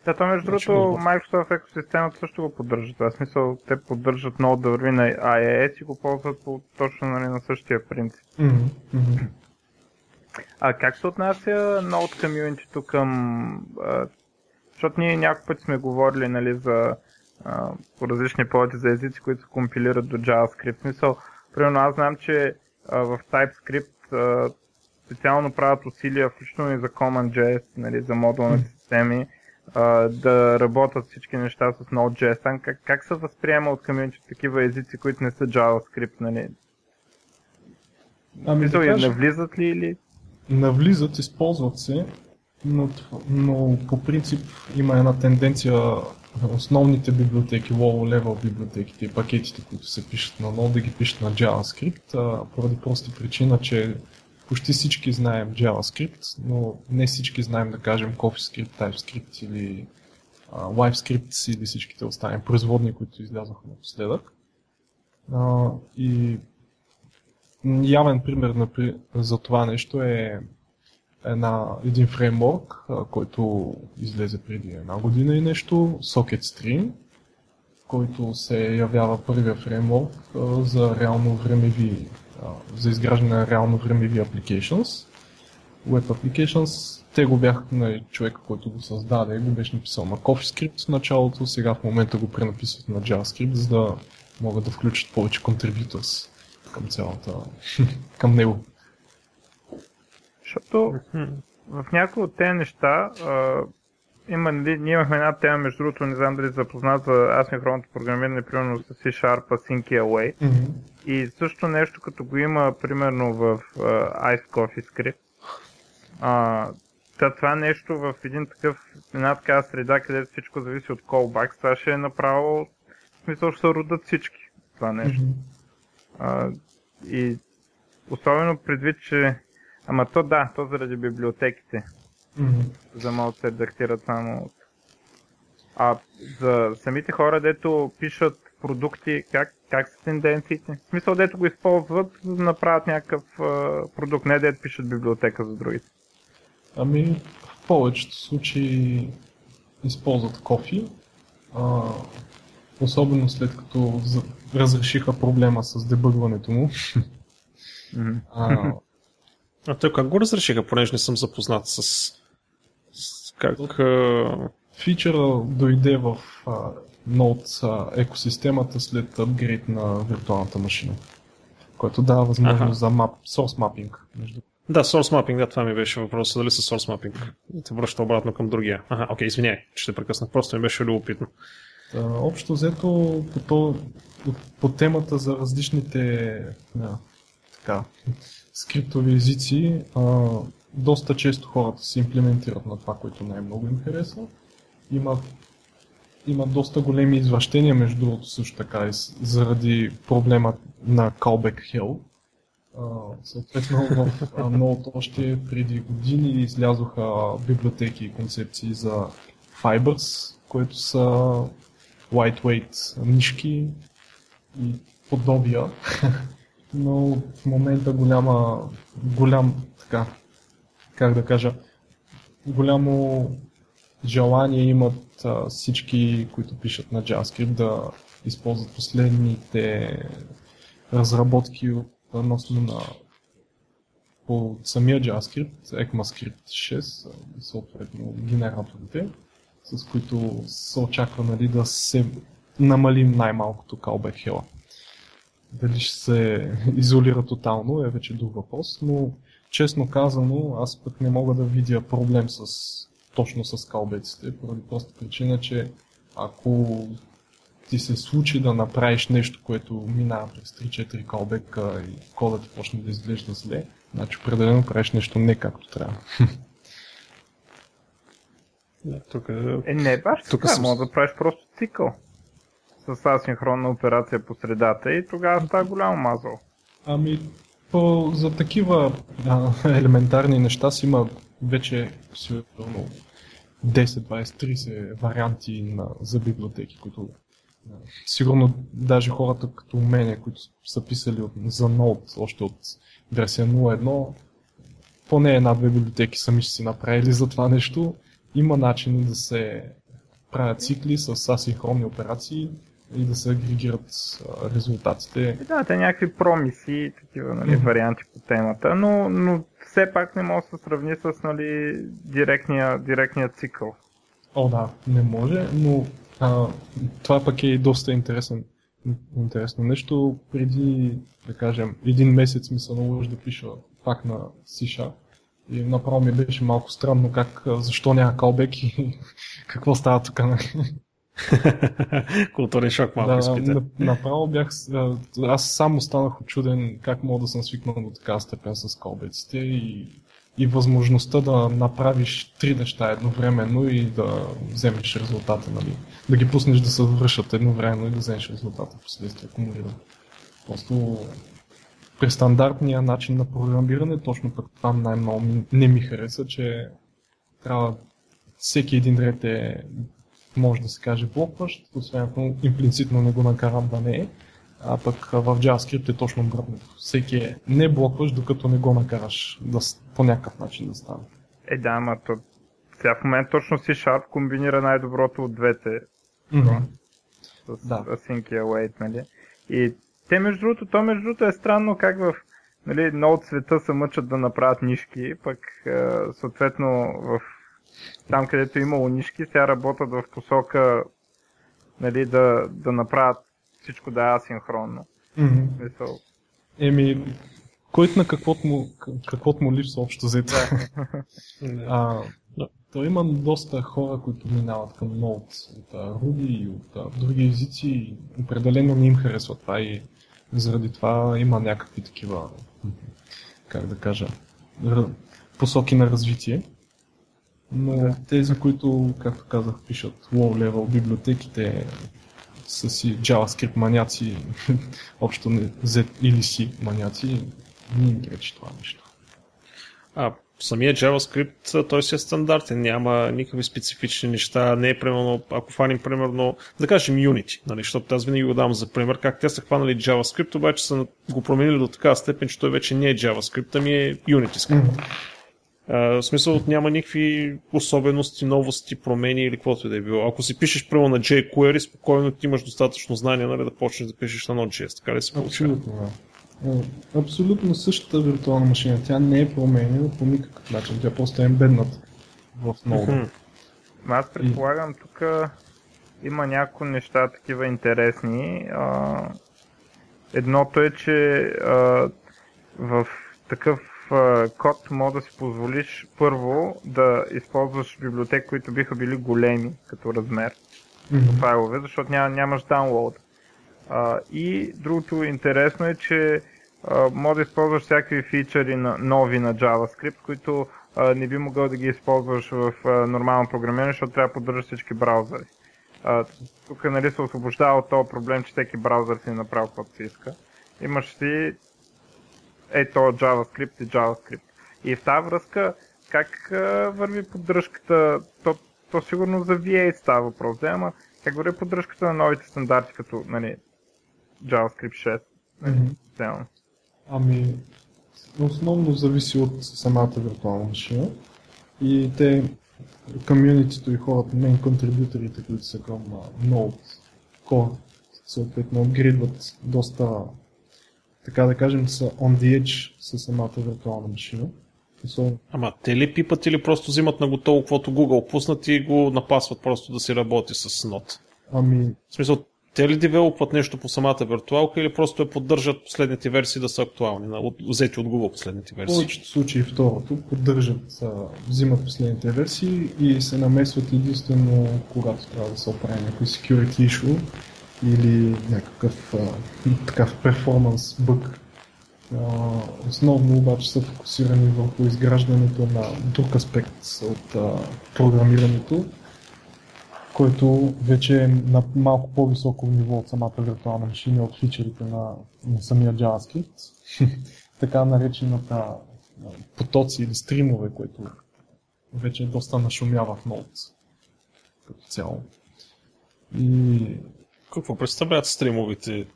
Да, то между другото Microsoft екосистемата също го поддържа. Това е смисъл, те поддържат много да върви на IAS и го ползват по точно нали, на същия принцип. Mm-hmm. А как се отнася Node комьюнитито към... А, защото ние няколко пъти сме говорили нали, за а, по различни поводи за езици, които се компилират до JavaScript. Смисъл, примерно аз знам, че а, в TypeScript а, специално правят усилия, включително и за CommonJS, нали, за модулните системи, да работят всички неща с Node.js. Как, как се възприема от комьюнити такива езици, които не са JavaScript? Нали? Ами да кажа, навлизат ли или? Навлизат, използват се, но, но по принцип има една тенденция основните библиотеки, low level библиотеките и пакетите, които се пишат на Node, да ги пишат на JavaScript, поради проста причина, че почти всички знаем JavaScript, но не всички знаем да кажем CoffeeScript, TypeScript или uh, LiveScript или всичките останали производни, които излязоха напоследък. Uh, и явен пример за това нещо е една, един фреймворк, който излезе преди една година и нещо, SocketStream, който се явява първия фреймворк за реално времеви, за изграждане на реално времеви applications. Web applications, те го бяха на човека, който го създаде, го беше написал на CoffeeScript в началото, сега в момента го пренаписват на JavaScript, за да могат да включат повече contributors към цялата, към него. Защото в някои от тези неща а, има, нали, ние имахме една тема, между другото, не знам дали запознат за асинхронното програмиране, примерно с C-Sharp, Sync Away. Mm-hmm. И също нещо, като го има, примерно в uh, Ice Coffee Script. А, това нещо в един такъв, една такава среда, където всичко зависи от callback, това ще е направо, в смисъл ще се родат всички това нещо. Mm-hmm. А, и особено предвид, че Ама то да, то заради библиотеките. Mm-hmm. За могат се редактират само от... А за самите хора, дето пишат продукти, как, как са тенденциите? В смисъл, дето го използват, за да направят някакъв а, продукт, не дето пишат библиотека за другите. Ами, в повечето случаи използват кофи, а, особено след като разрешиха проблема с дебъгването му. А, а той как го разрешиха, понеже не съм запознат с как... Фичъра дойде в Node екосистемата след апгрейд на виртуалната машина, който дава възможност ага. за map, source mapping. Между... Да, source mapping, да, това ми беше въпросът, дали с source mapping. Те връща обратно към другия. Ага, окей, извиняй, ще прекъсна, просто ми беше любопитно. Общо взето по, по, по темата за различните да, така, скриптови езици, а, доста често хората се имплементират на това, което най-много им харесва. Има, има доста големи извращения, между другото също така, и заради проблема на callback hell. А, съответно в Node още преди години излязоха библиотеки и концепции за Fibers, които са lightweight нишки и подобия, но в момента голяма, голям, така, как да кажа, голямо желание имат всички, които пишат на JavaScript да използват последните разработки относно на по самия JavaScript, ECMAScript 6 и съответно генераторите, с които се очаква нали, да се намалим най-малкото callback hell. Дали ще се изолира тотално е вече друг въпрос, но честно казано аз пък не мога да видя проблем с, точно с калбеците, поради проста причина, че ако ти се случи да направиш нещо, което минава през 3-4 калбека и кодът ти почне да изглежда зле, значи определено правиш нещо не както трябва. Да, тук... Е, не е баш тук така, съм... може да правиш просто цикъл с асинхронна операция по средата и тогава става голямо мазъл. Ами, по, за такива а, елементарни неща си има вече сигурно 10, 20, 30 варианти на, за библиотеки, които а, сигурно даже хората като мене, които са писали от, за Node още от версия 0.1, поне една-две библиотеки сами ще си направили за това нещо. Има начини да се правят цикли с асинхронни операции, и да се агрегират резултатите. Да, те някакви промиси, такива нали, mm-hmm. варианти по темата, но, но все пак не може да се сравни с нали, директния, директния цикъл. О, да, не може, но а, това пък е доста интересен, интересно нещо. Преди, да кажем, един месец ми се наложи да пиша пак на C и направо ми беше малко странно как, защо няма калбек и какво става тук. Нали? Културен шок малко да, изпита. Направо бях... Аз само станах очуден как мога да съм свикнал до така степен с колбеците и, и възможността да направиш три неща едновременно и да вземеш резултата, нали? Да ги пуснеш да се вършат едновременно и да вземеш резултата в последствие акумулиран. Просто при стандартния начин на програмиране, точно пък това най-много не ми хареса, че трябва всеки един ред е може да се каже блокващ, освен ако имплицитно не го накарам да не е. А пък в JavaScript е точно обратното. Всеки е не блокваш, докато не го накараш да, по някакъв начин да стане. Е, да, ама то... Сега в момента точно C-Sharp комбинира най-доброто от двете. Mm-hmm. С да. Async и Await, нали? И те, между другото, то между другото е странно как в нали, много света се мъчат да направят нишки, пък съответно в там където има унишки, сега работят в посока нали, да, да направят всичко да е асинхронно. Mm-hmm. Еми, който на каквото му, каквото му липсва общо взето. а, то има доста хора, които минават към Node от Ruby и от а, други езици и определено не им харесва това и заради това има някакви такива, как да кажа, посоки на развитие. Но да. тези, които, както казах, пишат low-level библиотеките, са си JavaScript маняци, общо не Z или C маняци, не им гречи това нещо. А, самия JavaScript, той си е стандартен, няма никакви специфични неща, не е примерно, ако фаним примерно, да кажем Unity, нали, защото аз винаги го дам за пример, как те са хванали JavaScript, обаче са го променили до такава степен, че той вече не е JavaScript, ами е Unity скрипт. Mm-hmm. В смисъл няма никакви особености, новости, промени или каквото и да е било. Ако си пишеш прямо на jQuery, спокойно ти имаш достатъчно знания нали, да почнеш да пишеш на Node.js. Така ли се получава? Абсолютно, да. Абсолютно същата виртуална машина. Тя не е променена по никакъв начин. Тя просто е ембедната в Node. Аз предполагам, тук има някои неща такива интересни. едното е, че в такъв код може да си позволиш първо да използваш библиотеки, които биха били големи като размер mm-hmm. файлове, защото няма, нямаш download. А, и другото интересно е, че а, може да използваш всякакви фичъри на, нови на JavaScript, които а, не би могъл да ги използваш в а, нормално програмиране, защото трябва да поддържаш всички браузъри. А, тук нали, се освобождава от този проблем, че всеки браузър си е направил каквото си иска. Имаш си е то JavaScript и JavaScript. И в тази връзка, как върви поддръжката, то, то сигурно за V8 става въпрос, да, ама как върви поддръжката на новите стандарти, като нали, JavaScript 6? Mm-hmm. Ами, основно зависи от самата виртуална машина и те, комьюнитито и хората, мейн контрибюторите, които са към Node Core, съответно апгрейдват доста така да кажем, са on the edge с самата виртуална машина. Ама те ли пипат или просто взимат на готово, каквото Google пуснат и го напасват просто да си работи с Node? Ами... В смисъл, те ли девелопват нещо по самата виртуалка или просто я поддържат последните версии да са актуални, от, взети от Google последните версии? В повечето случаи второто, поддържат, взимат последните версии и се намесват единствено когато трябва да се оправи някой security issue или някакъв а, такъв перформанс бък. основно обаче са фокусирани върху изграждането на друг аспект от а, програмирането, който вече е на малко по-високо ниво от самата виртуална машина, от фичерите на, на самия JavaScript. така наречената потоци или стримове, което вече доста нашумява в Node като цяло. И какво представляват стримовите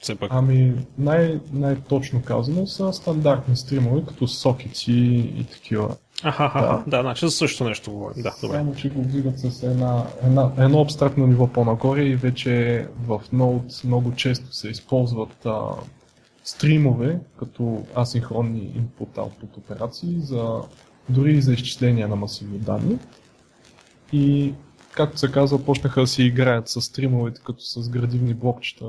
все пак? Ами, най- най-точно казано са стандартни стримове, като сокети и такива. Аха, да, да, значи за също нещо говорим. Да, добре. Само, че го вдигат с една, една, едно абстрактно ниво по-нагоре и вече в Node много често се използват а, стримове като асинхронни input-output операции за дори за изчисление на масиви данни. И както се казва, почнаха да си играят с стримовете като с градивни блокчета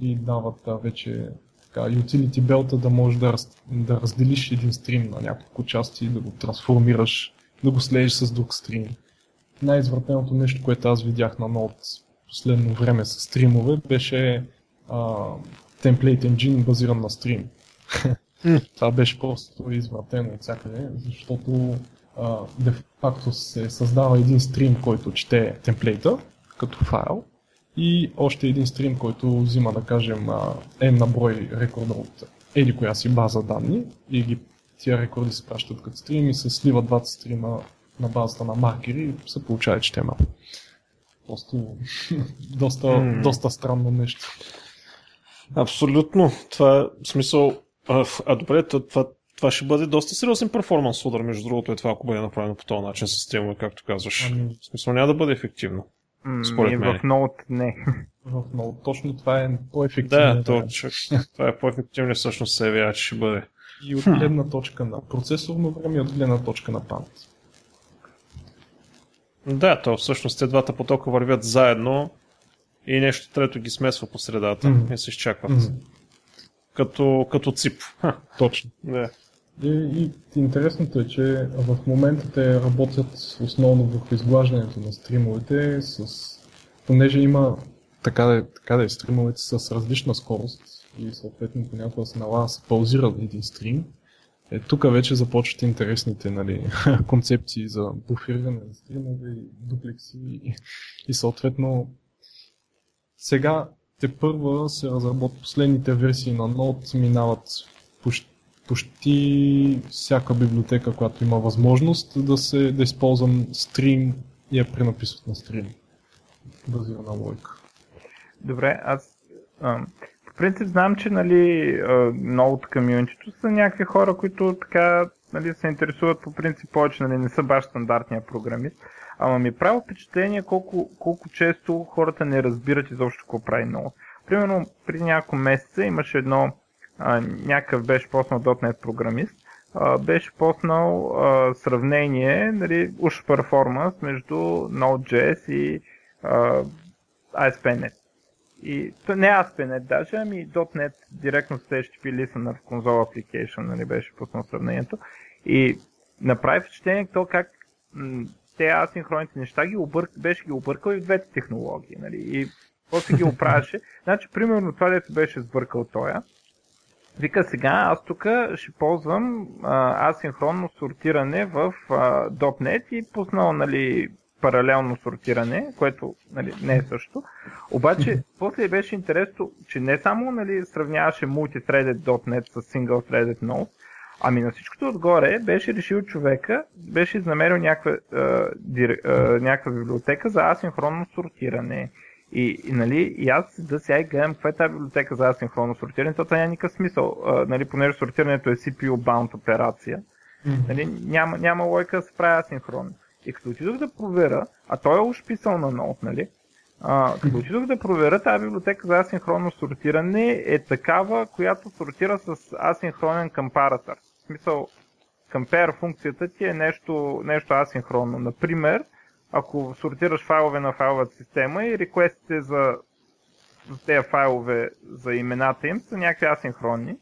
и дават да, вече така, utility белта да можеш да, раз, да разделиш един стрим на няколко части, да го трансформираш, да го слежиш с друг стрим. най-извратеното нещо, което аз видях на Node последно време с стримове, беше темплейт engine базиран на стрим. Това беше просто извратено от всякъде, защото де факто се създава един стрим, който чете темплейта като файл и още един стрим, който взима, да кажем, N на брой рекорда от еди коя си база данни и ги, тия рекорди се пращат като стрим и се сливат двата стрима на базата на маркери и се получава HTML. Просто доста, mm. доста странно нещо. Абсолютно. Това е смисъл. А, а добре, това, това ще бъде доста сериозен перформанс удар, между другото е това, ако бъде направено по този начин с стримове, както казваш. Ами... В смисъл няма да бъде ефективно. Според мен. В Node не. В Node точно това е по-ефективно. Да, то, че, това е по-ефективно всъщност се явява, че ще бъде. И от гледна точка на процесорно време и от гледна точка на памет. Да, то всъщност те двата потока вървят заедно и нещо трето ги смесва по средата mm-hmm. и се изчакват. Mm-hmm. Като, като цип. Точно. Да. И, и интересното е, че в момента те работят основно върху изглаждането на стримовете, с... понеже има така да, така да е стримовете с различна скорост и съответно понякога се налага се паузира един стрим. Е, тук вече започват интересните нали, концепции за буфиране на стримове дуплекси и, и съответно сега те първа се разработват последните версии на Node, минават почти, почти всяка библиотека, която има възможност да се да използвам стрим и я пренаписват на стрим. Базирана логика. Добре, аз по принцип знам, че нали, Node комьюнитито са някакви хора, които така нали, се интересуват по принцип повече, нали, не са баш стандартния програмист. Ама ми прави впечатление колко, колко често хората не разбират изобщо какво прави Node. Примерно, преди няколко месеца имаше едно, а, някакъв беше поснал .NET програмист, а, беше поснал а, сравнение, нали, уж перформанс между Node.js и а, ASP.NET. И то не ASP.NET даже, ами .NET директно с HTTP Listener в конзол Application, нали, беше пуснал сравнението. И направи впечатление то как м- те асинхронните неща ги обърк, беше ги объркал и в двете технологии. Нали? И после ги оправяше. значи, примерно това, дето беше сбъркал тоя. Вика сега, аз тук ще ползвам а, асинхронно сортиране в а, .NET и пуснал нали, паралелно сортиране, което нали, не е също. Обаче, после беше интересно, че не само нали, сравняваше multithreaded .NET с single-threaded Node, Ами на всичкото отгоре беше решил човека, беше изнамерил някаква, а, дир, а, някаква библиотека за асинхронно сортиране. И, и, нали, и аз да сега и гледам каква е тази библиотека за асинхронно сортиране, то няма никакъв смисъл, а, нали, понеже сортирането е CPU-bound операция. Mm-hmm. Нали, няма, няма лойка да се прави асинхронно. И като отидох да проверя, а той е уж писал на ноут, нали? А, като отидох да проверя, тази библиотека за асинхронно сортиране е такава, която сортира с асинхронен компаратор. В смисъл, compare функцията ти е нещо, нещо асинхронно. Например, ако сортираш файлове на файловата система и реквестите за, за тези файлове, за имената им са някакви асинхронни,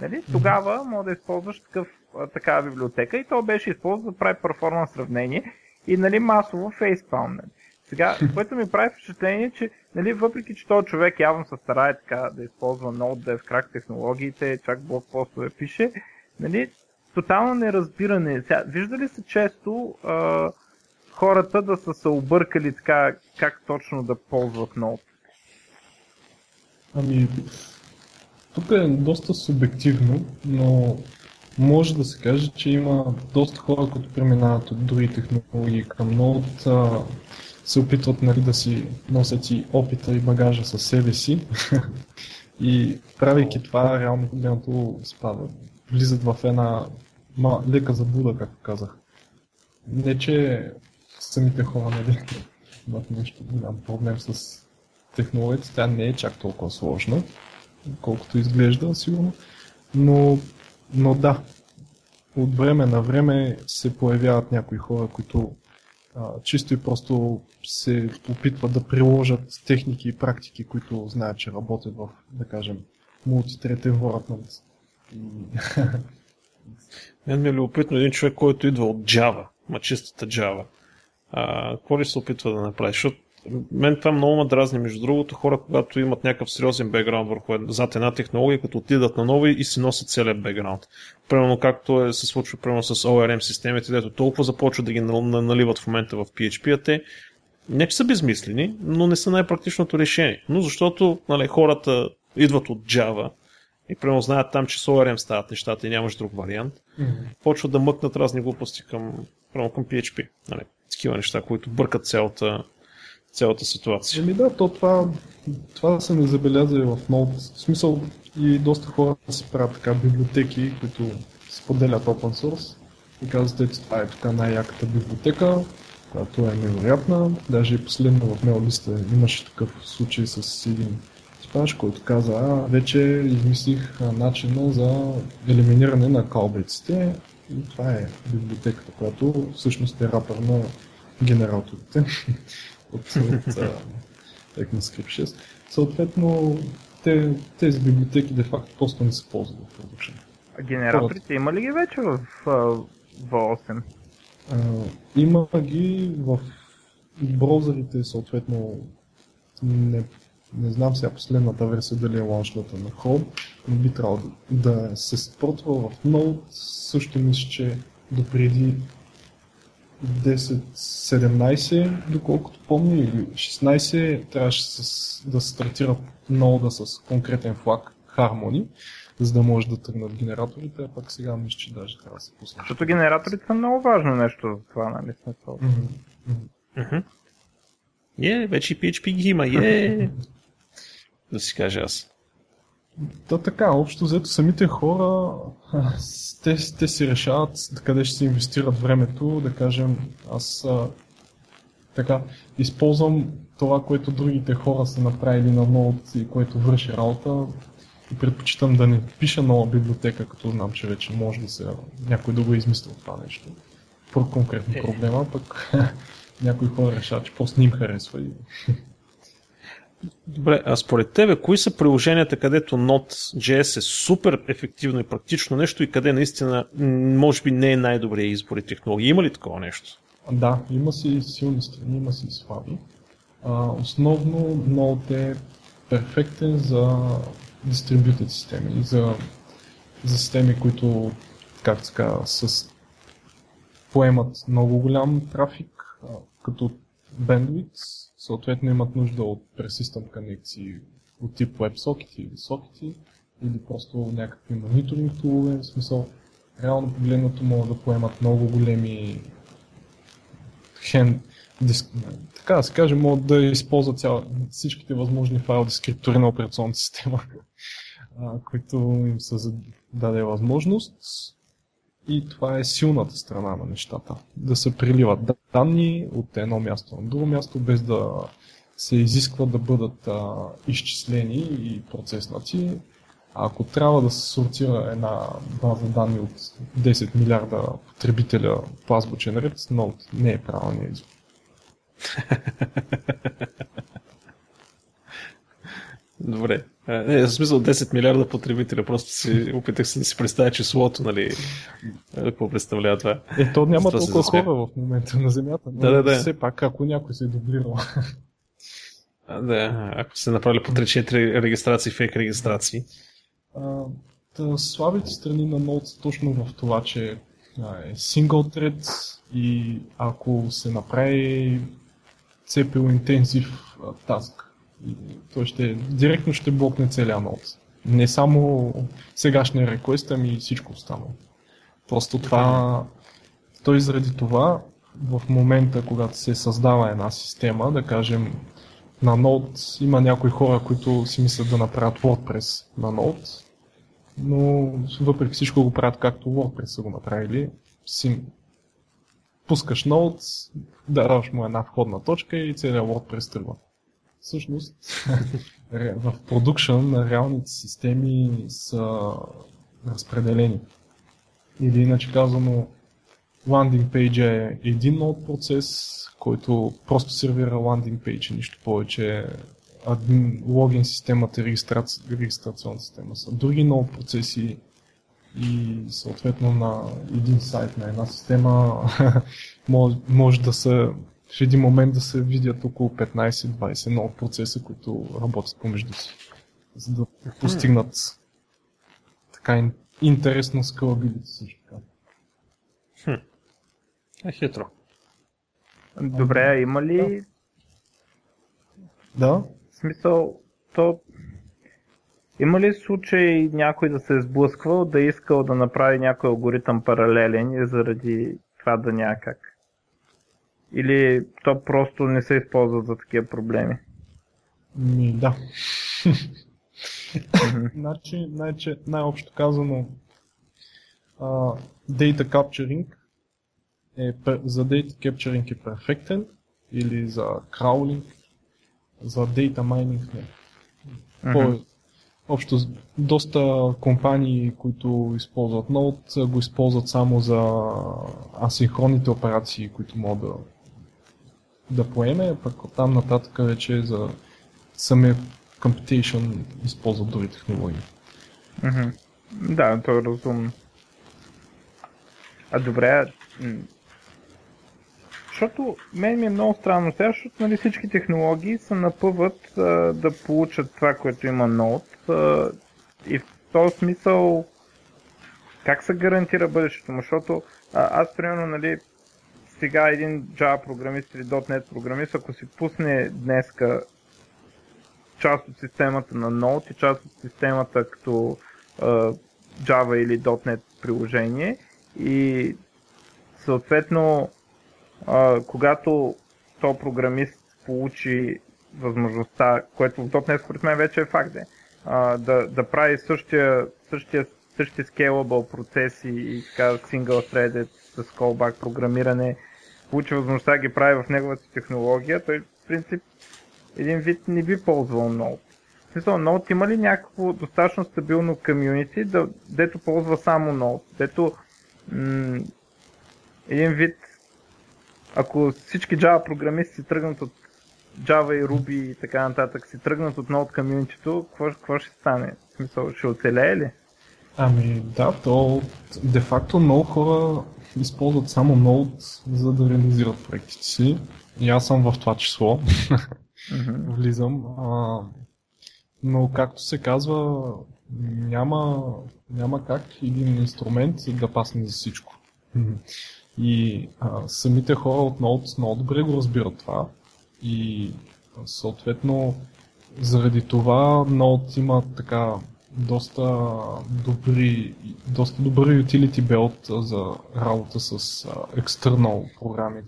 нали? тогава може да използваш такъв, такава библиотека и то беше използвано да прави перформанс сравнение и нали, масово фейспалм. Нали? Сега, което ми прави впечатление, че нали, въпреки, че този човек явно се старае така да използва Node, да е в крак технологиите, чак блокпостове пише, нали, тотално неразбиране. Сега, виждали се често а, хората да са се объркали така, как точно да ползват Node? Ами, тук е доста субективно, но може да се каже, че има доста хора, които преминават от други технологии към Node, се опитват нали, да си носят и опита и багажа със себе си и правейки това, реално погледнато спада. Влизат в една ма, лека заблуда, както казах. Не, че самите хора нали, имат нещо голям проблем с технологията, тя не е чак толкова сложна, колкото изглежда сигурно, но, но да, от време на време се появяват някои хора, които а, чисто и просто се опитват да приложат техники и практики, които знаят, че работят в, да кажем, мултитретен development. И... Мен ми е любопитно един човек, който идва от Java, ма чистата Java. А, какво ли се опитва да направи? Защото мен това много ме дразни, между другото, хора, когато имат някакъв сериозен бекграунд върху зад една технология, като отидат на нови и си носят целият бекграунд. Примерно както е, се случва примерно с ORM системите, дето толкова започват да ги наливат в момента в PHP, а те не че са безмислени, но не са най-практичното решение. Но защото нали, хората идват от Java и примерно знаят там, че с ORM стават нещата и нямаш друг вариант, mm-hmm. почват да мъкнат разни глупости към, към PHP. Нали, такива неща, които бъркат цялата, цялата ситуация. Еми да, то това, това са не забелязали в Node. В смисъл и доста хора си правят така библиотеки, които споделят open source и казват, че това е тук най-яката библиотека, която е невероятна. Даже и последно в мейлиста имаше такъв случай с един типаж, който каза, а, вече измислих начина за елиминиране на калбеците и това е библиотеката, която всъщност е рапър на генераторите от, от ECMAScript 6. Съответно, те, тези библиотеки де-факто просто не се ползват в продукшен. А генераторите има ли ги вече в, в 8? А, има ги в браузърите, съответно не, не знам сега последната версия дали е лаунчната на Chrome, но би трябвало да, да се спортва в Node. Също мисля, че допреди 10-17, доколкото помня, или 16, трябваше с, да стартира нода с конкретен флаг Harmony, за да може да тръгнат генераторите, а пък сега мисля, че даже трябва да се пусне. Защото генераторите са много важно нещо за това, нали смисъл. Mm-hmm. Е, вече PHP ги има, е. да си кажа аз. Да, така, общо взето самите хора, те, те си решават къде ще се инвестират времето, да кажем, аз а, така, използвам това, което другите хора са направили на Node и което върши работа и предпочитам да не пиша нова библиотека, като знам, че вече може да се някой да го е измислил това нещо. По конкретно е. проблема, пък някои хора решават, че просто не им харесва и Добре, а според тебе, кои са приложенията, където Node.js е супер ефективно и практично нещо и къде наистина може би не е най-добрият избор и технология? Има ли такова нещо? Да, има си силни страни, има си слаби. А, основно Node е перфектен за дистрибютед системи, за, за системи, които, както така, с поемат много голям трафик, като bandwidth, съответно имат нужда от persistent конекции от тип WebSocket или Socket или просто някакви мониторинг тулове, в смисъл реално погледнато могат да поемат много големи хен, диск, така да се каже, могат да използват цял, всичките възможни файл дескриптори на операционната система, които им се даде възможност и това е силната страна на нещата. Да се приливат данни от едно място на друго място, без да се изисква да бъдат а, изчислени и процеснати. А ако трябва да се сортира една база данни от 10 милиарда потребителя по азбучен ред, но не е правилният избор. Добре. Не, в смисъл 10 милиарда потребителя, просто си опитах се да си представя числото, нали, какво представлява това. Е, то няма Защо толкова хора в момента на Земята, но да, да, да. все пак, ако някой се е дублирал. Да, ако се направили по 3-4 регистрации, фейк регистрации. А, да, слабите страни на Node са точно в това, че е single thread и ако се направи CPU intensive task, той ще, директно ще блокне целият нод. Не само сегашния request, ами и всичко останало. Просто това, той заради това, в момента, когато се създава една система, да кажем, на Node има някои хора, които си мислят да направят WordPress на Node, но въпреки всичко го правят както WordPress са го направили. Си пускаш Node, дараш му една входна точка и целият WordPress тръгва всъщност в продукшн реалните системи са разпределени. Или иначе казано, ландинг пейджа е един нод процес, който просто сервира ландинг пейдж и нищо повече. Админ, логин системата и регистраци... регистрационна система са други нод процеси и съответно на един сайт на една система може, може да са в един момент да се видят около 15-20 нови процеса, които работят помежду си, за да постигнат така интересно скалабилите също така. Хм. Е хитро. Добре, има ли... Да? В смисъл, то... Има ли случай някой да се е сблъсквал, да е искал да направи някой алгоритъм паралелен и заради това да някак? Или то просто не се използва за такива проблеми? Ми, да. значи, най- най-общо казано, uh, data capturing е, за data capturing е перфектен или за краулинг, за data mining не. Uh-huh. Общо доста компании, които използват Node, го използват само за асинхронните операции, които могат да, да поеме, пък там нататък вече за самия computation използват други технологии. Mm-hmm. Да, то е разумно. А добре, защото мен ми е много странно сега, защото нали, всички технологии се напъват а, да получат това, което има. А, и в този смисъл как се гарантира бъдещето му? Защото а, аз примерно нали, сега един Java програмист или .NET програмист, ако си пусне днеска част от системата на Node и част от системата като а, Java или .NET приложение и съответно а, когато то програмист получи възможността, което в .NET според мен вече е факт, де, а, да, да прави същия, същия, същия scalable процеси и така single threaded с callback програмиране, получи възможността да ги прави в неговата технология, той в принцип един вид не би ползвал Node. В смисъл, Node има ли някакво достатъчно стабилно комьюнити, да, дето ползва само Node, дето м- един вид ако всички Java програмисти си тръгнат от Java и Ruby и така нататък, си тръгнат от Node комьюнитито, какво, ще стане? В смисъл, ще оцелее ли? Ами да, то де-факто много хора използват само Node, за да реализират проектите си. И аз съм в това число. Mm-hmm. Влизам. А, но както се казва, няма, няма как един инструмент да пасне за всичко. И а, самите хора от Node много добре го разбират това. И съответно заради това Node има така доста добри, доста добри utility belt за работа с external програми,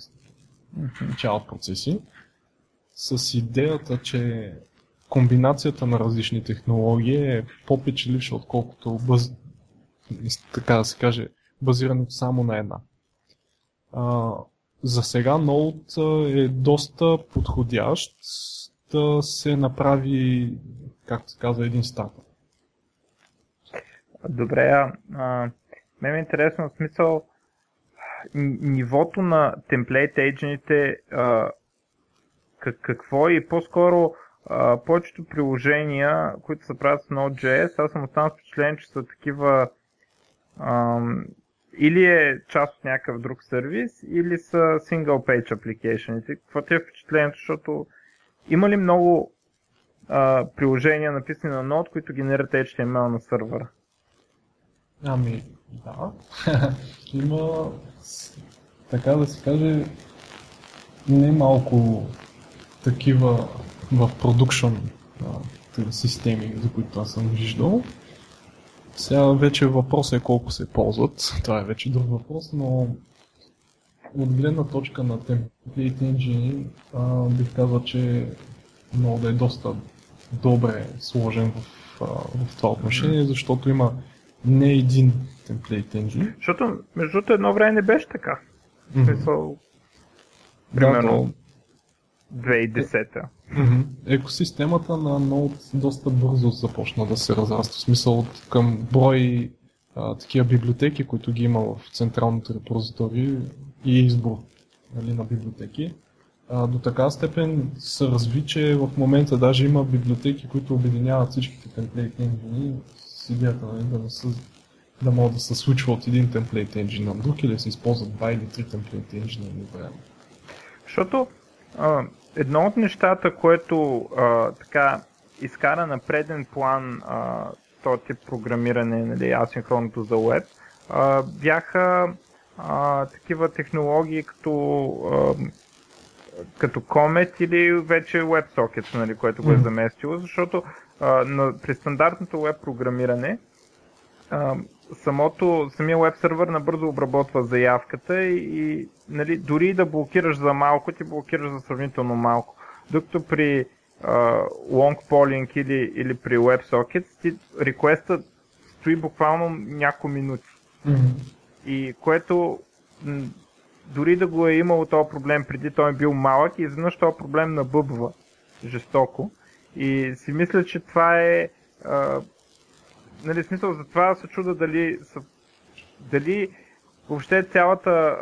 child процеси, с идеята, че комбинацията на различни технологии е по-печеливша, отколкото бъз... така да се каже, базирането само на една. А, за сега Node е доста подходящ да се направи, както се казва, един стартъп. Добре, а, а мен е интересно в смисъл нивото на темплейт как, какво е и по-скоро а, повечето приложения, които се правят с Node.js, аз съм останал с впечатление, че са такива или е част от някакъв друг сервис, или са single page application. Какво ти е впечатлението, защото има ли много а, приложения написани на Node, които генерират HTML на сървъра? Ами, да. има, така да се каже, не малко такива в продукшн системи, за които аз съм виждал. Сега вече въпросът е колко се ползват. Това е вече друг въпрос, но от гледна точка на Template Engine бих казал, че много да е доста добре сложен в, в това отношение, защото има не един Template Engine. Защото между другото едно време не беше така. Mm-hmm. Смисъл, примерно, 2010. Mm-hmm. Екосистемата на Node доста бързо започна да се разраства. В смисъл от към брой а, такива библиотеки, които ги има в централното репозитории и избор нали, на библиотеки. А, до така степен се разви, че в момента даже има библиотеки, които обединяват всичките темплейт енджини идеята нали, да, не са, да могат да се случва от един темплейт енджин на друг или да се използват два или три темплейт енджина време. Защото а, едно от нещата, което а, така изкара на преден план а, този тип програмиране, нали, асинхронното за web, а, бяха а, такива технологии като, а, като Comet или вече WebSockets, нали, което го е заместило, защото а, на, при стандартното web програмиране а, самото, самия веб сервер набързо обработва заявката и, и нали, дори да блокираш за малко, ти блокираш за сравнително малко. Докато при uh, long polling или, или при WebSockets, ти реквеста стои буквално няколко минути. Mm-hmm. И което м- дори да го е имало този проблем преди, той е бил малък и изведнъж този проблем набъбва жестоко. И си мисля, че това е а, нали, смисъл за това се чуда дали, са, дали въобще цялата,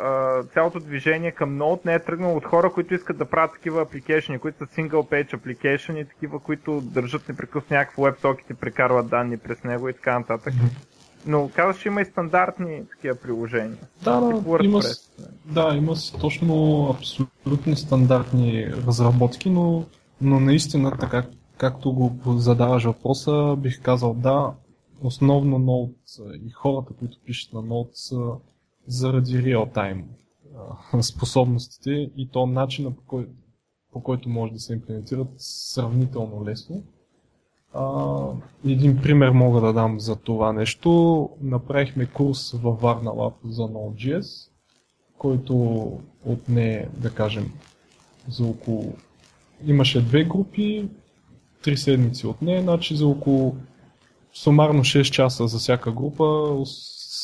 цялото движение към Node не е тръгнало от хора, които искат да правят такива апликейшни, които са single page application и такива, които държат непрекъснато някакво WebSocket и прекарват данни през него и така нататък. Но казваш, че има и стандартни такива приложения. Да, да, има, да, има точно абсолютно стандартни разработки, но, но наистина така, както го задаваш въпроса, бих казал да, основно Node и хората, които пишат на Node са заради реал-тайм способностите и то начина по, кой, по който може да се имплементират сравнително лесно. А, един пример мога да дам за това нещо. Направихме курс във Varna Lab за Node.js, който отне, да кажем, за около... Имаше две групи, три седмици отне, значи за около сумарно 6 часа за всяка група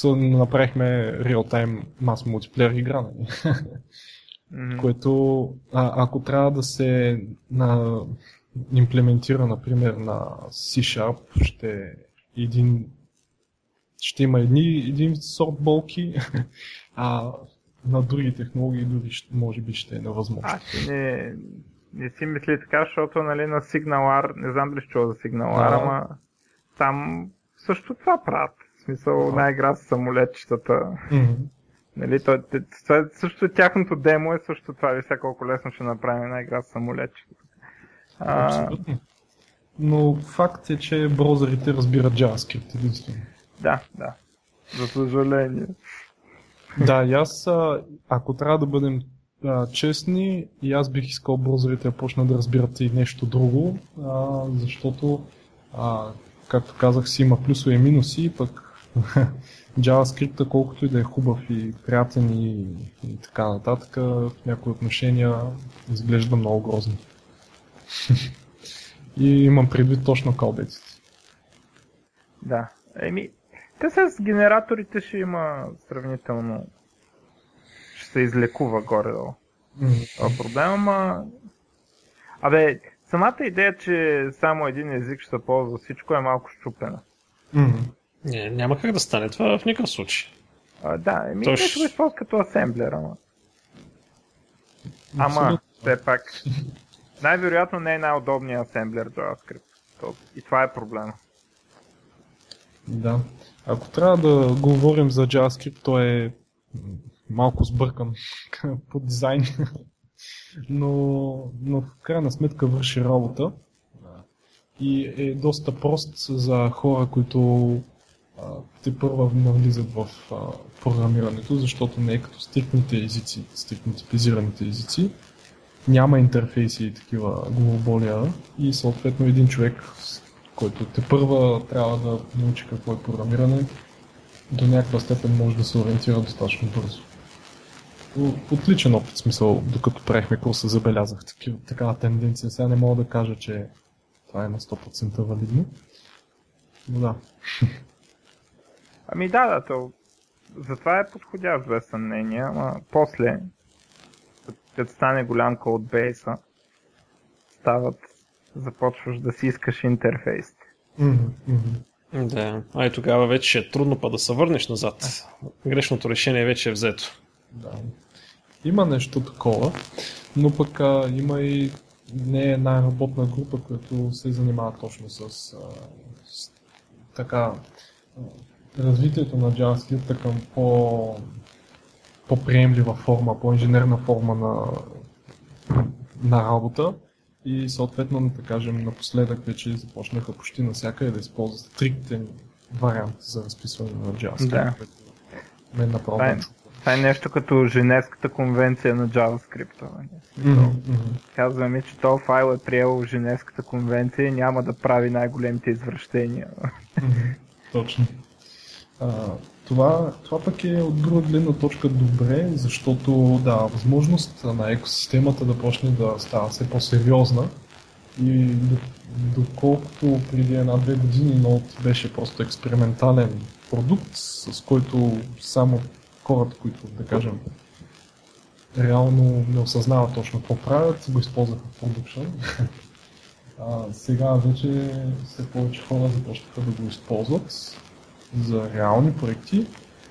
направихме real-time mass мултиплеер игра. Mm-hmm. Което, а, ако трябва да се на, имплементира, например, на C-Sharp, ще, един, ще има едни, един сорт болки, а на други технологии дори може би ще е невъзможно. А, не, не си мисли така, защото нали, на SignalR, не знам дали ще чува за SignalR, да. ама там също това правят. В смисъл, една игра с самолетчетата. Mm-hmm. Нали, то, това, също тяхното демо е също това. Вися колко лесно ще направим една игра с самолетчетата. Абсолютно. Но факт е, че браузърите разбират JavaScript единствено. Да, да. За съжаление. Да, и аз, ако трябва да бъдем а, честни, и аз бих искал браузърите да почнат да разбират и нещо друго, а, защото, а, както казах, си има плюсове и минуси, пък JavaScript, колкото и да е хубав и приятен и, и така нататък, в някои отношения изглежда много грозно. и имам предвид точно калбетите. Да. Еми, те с генераторите ще има сравнително се излекува горе-долу. Mm-hmm. проблема, ама... Абе, самата идея, че само един език ще се ползва всичко е малко щупена. Mm-hmm. Не, няма как да стане това в никакъв случай. А, да, еми Тош... ще го използва като асемблер, ама. Ама, все пак. Най-вероятно не е най-удобният асемблер JavaScript. И това е проблема. Да. Ако трябва да говорим за JavaScript, той е малко сбъркан по дизайн. но, но в крайна сметка върши работа. И е доста прост за хора, които те първа навлизат в а, програмирането, защото не е като стрикните езици, типизираните езици. Няма интерфейси и такива глоболия и съответно един човек, който те първа трябва да научи какво е програмиране, до някаква степен може да се ориентира достатъчно бързо. Отличен опит, смисъл, докато правихме курса, забелязах такива, такава тенденция. Сега не мога да кажа, че това е на 100% валидно. Но да. Ами да, да, то затова е подходящ без съмнение, ама после, като стане голям бейса, стават, започваш да си искаш интерфейс. Mm-hmm. Да, а и тогава вече е трудно па да се върнеш назад. Грешното решение вече е взето. Да. Има нещо такова, но пък а, има и не една работна група, която се занимава точно с, а, с така развитието на JavaScript към по, по-приемлива форма, по-инженерна форма на на работа и съответно, да кажем, напоследък вече започнаха почти навсякъде да използват стриктен вариант за разписване на JavaScript, Да. мен направо е. Това е нещо като Женевската конвенция на JavaScript. мгм. Казваме, че този файл е приел Женевската конвенция и няма да прави най-големите извращения. Точно. А, това, това пък е от друга гледна точка добре, защото да, възможност на екосистемата да почне да става все по-сериозна и до- доколкото преди една-две години Node беше просто експериментален продукт, с който само хората, които, да кажем, реално не осъзнават точно какво правят, го използваха в продукшн. А, сега вече все повече хора започнаха да го използват за реални проекти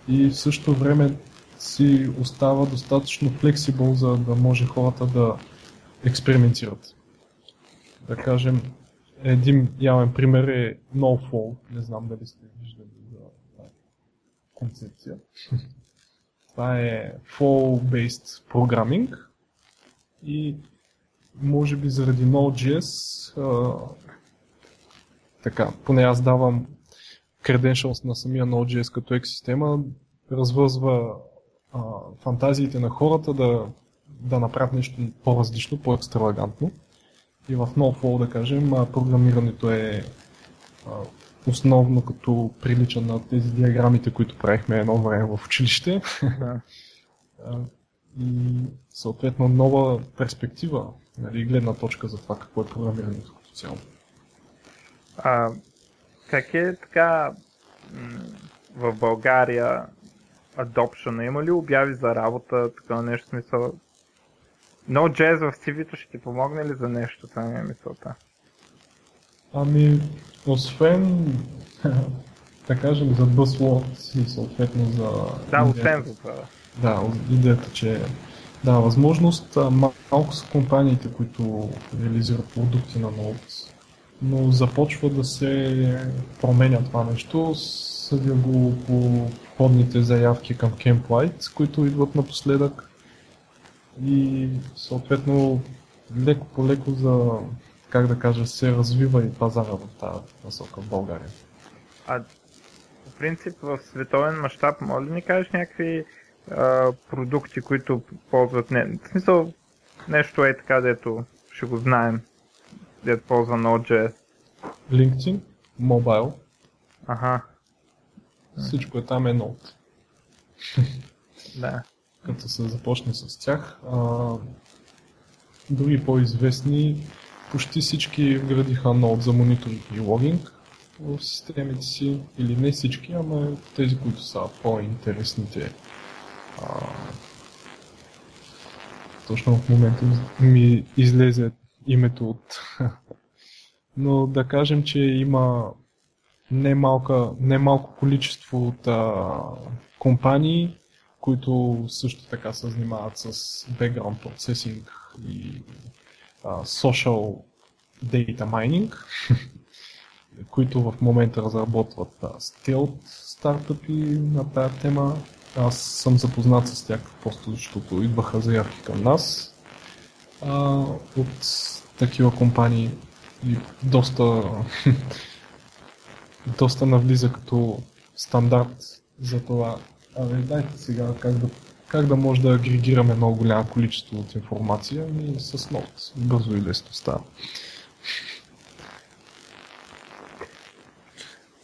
и в същото време си остава достатъчно флексибъл, за да може хората да експериментират. Да кажем, един явен пример е NoFall. Не знам дали сте виждали за тази концепция. Това е Fall-based programming и може би заради Node.js а, така, поне аз давам credentials на самия Node.js като екосистема, развързва а, фантазиите на хората да, да направят нещо по-различно, по-екстравагантно. И в NoFlow, да кажем, програмирането е а, основно като прилича на тези диаграмите, които правихме едно време в училище. Да. И съответно нова перспектива, нали, гледна точка за това какво е програмирането като цяло. А, как е така в България adoption? Има ли обяви за работа, такова нещо смисъл? Node.js в CV-то ще ти помогне ли за нещо? Това ми е мисълта. Ами, освен, да кажем, за buzzword и съответно за... Да, освен за това. Да, идеята, че да, възможност, малко са компаниите, които реализират продукти на Node, но започва да се променя това нещо. Съдя го по входните заявки към Camplight, които идват напоследък и съответно леко по леко за, как да кажа, се развива и пазара в тази насока в България. А по принцип в световен мащаб, може ли да ни кажеш някакви а, продукти, които ползват не... В смисъл нещо е така, дето ще го знаем, дето ползва Node.js. LinkedIn, Mobile, Аха, всичко е там е Node. да. като се започне с тях. А, други по-известни, почти всички вградиха Node за мониторинг и логинг в системите си, или не всички, ама тези, които са по-интересните. А, точно в момента ми излезе името от... Но да кажем, че има немалка, немалко количество от а, компании, които също така се занимават с background processing и social data mining, които в момента разработват stealth стартъпи на тази тема. Аз съм запознат с тях просто защото идваха заявки към нас а, от такива компании и доста доста навлиза като стандарт за това. Абе, дайте сега как да, как да може да агрегираме много голямо количество от информация и с Node. Бързо и лесно става.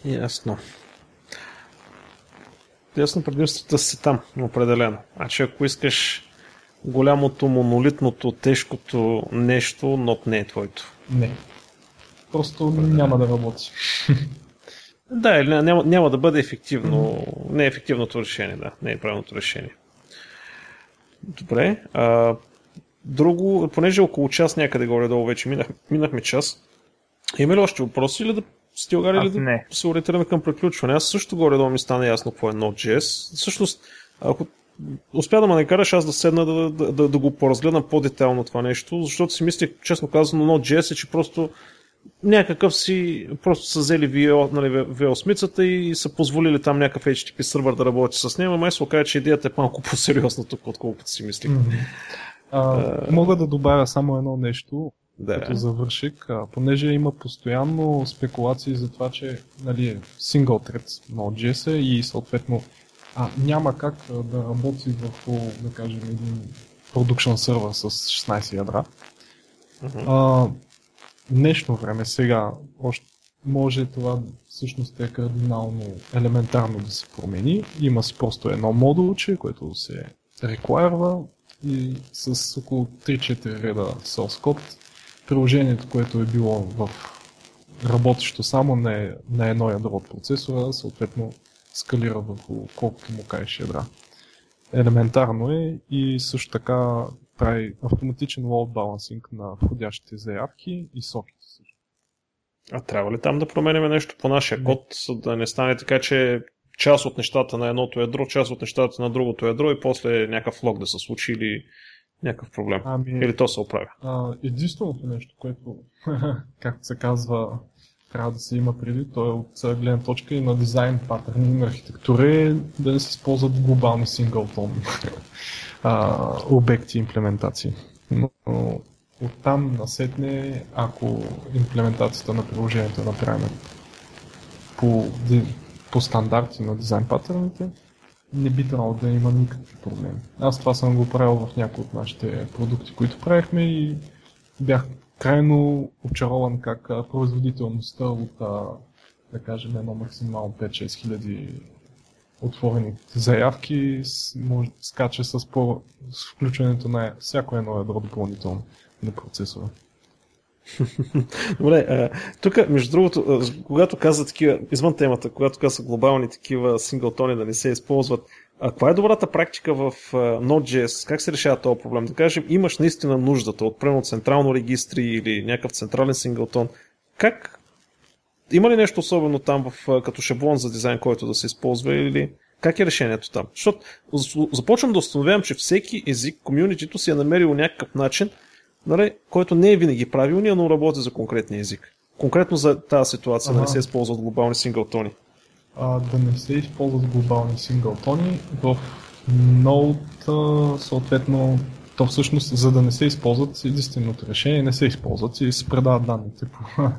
Ясно. Ясно, предимствата си там, определено. Значи ако искаш голямото, монолитното, тежкото нещо, нот не е твоето. Не. Просто няма да работи. Да, или ня- няма, няма да бъде ефективно. Не е ефективното решение, да. Не е правилното решение. Добре. А, друго, понеже около час някъде горе-долу вече минах, минахме час. Има ли още въпроси или да стига или Аз да се ориентираме към приключване? Аз също горе-долу ми стана ясно какво е Node.js. Всъщност, ако успя да ме накараш аз да седна да, да, да, да го поразгледам по-детайлно това нещо, защото си мислех, честно казано, Node.js е, че просто някакъв си, просто са взели VL, нали, VL-смицата и са позволили там някакъв HTTP сервер да работи с него, май се оказа, че идеята е малко по-сериозна тук, отколкото си мислих. Мгм. А, мога да добавя само едно нещо, да. като завършик, а, понеже има постоянно спекулации за това, че нали, сингъл тред на OGS и съответно а, няма как а, да работи върху, да кажем, един продукшн сервер с 16 ядра. Uh-huh. А, днешно време, сега, още може това всъщност е кардинално елементарно да се промени. Има си просто едно модулче, което се реквайрва и с около 3-4 реда source code приложението, което е било в работещо само на, на едно ядро от процесора, съответно скалира върху колкото му кажеш ядра. Елементарно е и също така прави автоматичен load balancing на входящите заявки и соките също. А трябва ли там да променяме нещо по нашия код, за да не стане така, че част от нещата на едното ядро, част от нещата на другото ядро и после някакъв лог да се случи или някакъв проблем. Ами, или то се оправя. А, единственото нещо, което, както се казва, трябва да се има преди, то е от гледна точка и на дизайн патърни на архитектура е да не се използват глобални синглтон обекти и имплементации. Но, но оттам насетне, ако имплементацията на приложението направена по по стандарти на дизайн патърните, не би трябвало да има никакви проблеми. Аз това съм го правил в някои от нашите продукти, които правихме и бях крайно очарован как производителността от, да кажем, едно максимално 5-6 хиляди отворени заявки може да скача с, по, с включването на всяко едно ядро допълнително на процесора. Добре, тук, между другото, когато каза такива, извън темата, когато каза глобални такива синглтони да не се използват, а каква е добрата практика в Node.js? Как се решава този проблем? Да кажем, имаш наистина нуждата от примерно централно регистри или някакъв централен синглтон. Как? Има ли нещо особено там в, като шаблон за дизайн, който да се използва или как е решението там? Защото започвам да установявам, че всеки език, комьюнитито си е намерил някакъв начин нали, който не е винаги правилния, но работи за конкретния език. Конкретно за тази ситуация ага. да не се използват глобални синглтони. А, да не се използват глобални синглтони в Node, съответно, то всъщност, за да не се използват, единственото решение не се използват и се предават данните по,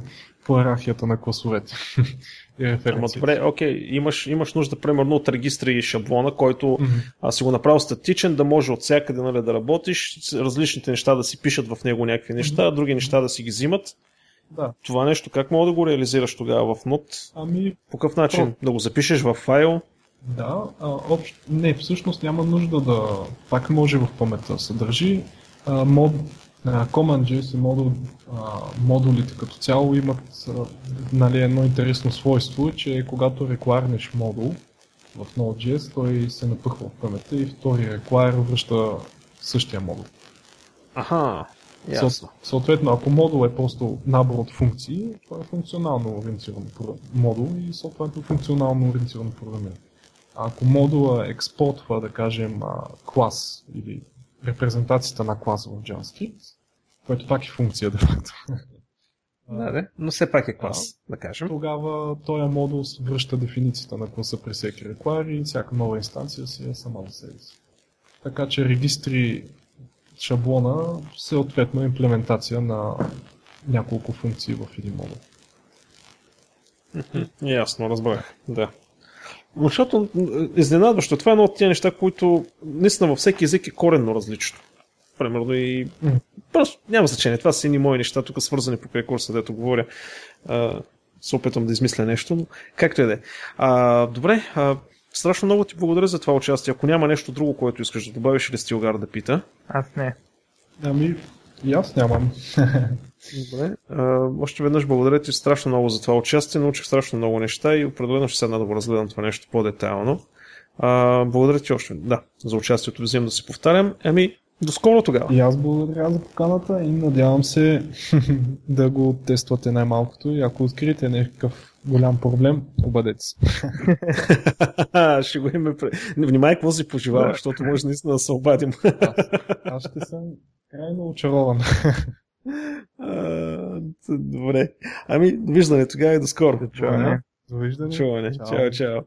по иерархията на класовете. и Ама добре, окей, имаш, имаш нужда примерно от регистри и шаблона, който mm-hmm. а, си го направил статичен, да може от всякъде нали, да работиш, различните неща да си пишат в него някакви неща, mm-hmm. други неща да си ги взимат. Да. Това нещо как мога да го реализираш тогава в Node? Ами, По какъв начин? То... Да го запишеш в файл? Да, а, общ... не, всъщност няма нужда да пак може в паметта съдържи а, мод, CommonJS и модул, модулите като цяло имат нали, едно интересно свойство, че когато реквайрнеш модул в Node.js, той се напъхва в паметта и втория реклайр връща същия модул. Аха, ясно. Съответно, ако модул е просто набор от функции, това е функционално ориентиран модул и съответно функционално ориентирано програмиране. А ако модула експортва, да кажем, клас или репрезентацията на клас в JavaScript, което пак е функция, де факто. Да, да, но все пак е клас, да, да кажем. Тогава този модул връща дефиницията на класа при всеки require и всяка нова инстанция си е сама за себе си. Така че регистри шаблона съответно имплементация на няколко функции в един модул. Ясно, разбрах. Да. Защото изненадващо, това е едно от тези неща, които наистина във всеки език е коренно различно. Примерно и... Mm. Просто няма значение. Това са едни мои неща, тук свързани по курса, дето говоря. А, се опитвам да измисля нещо, но както и да е. Добре, а, страшно много ти благодаря за това участие. Ако няма нещо друго, което искаш да добавиш или Стилгар да пита? Аз не. Ами, и аз нямам. Добре. А, още веднъж благодаря ти страшно много за това участие. Научих страшно много неща и определено ще седна да го разгледам това нещо по-детайлно. А, благодаря ти още да, за участието. Взимам да се повтарям. Ами, до скоро тогава. И аз благодаря за поканата и надявам се да го тествате най-малкото и ако откриете някакъв голям проблем, обадете се. ще го имаме. Внимай какво си пожелава, защото може наистина да се обадим. аз, аз ще съм крайно очарован. Добре. Ами, довиждане тогава и до скоро. Довиждане. Довиждане. Чуване. Чао. чао.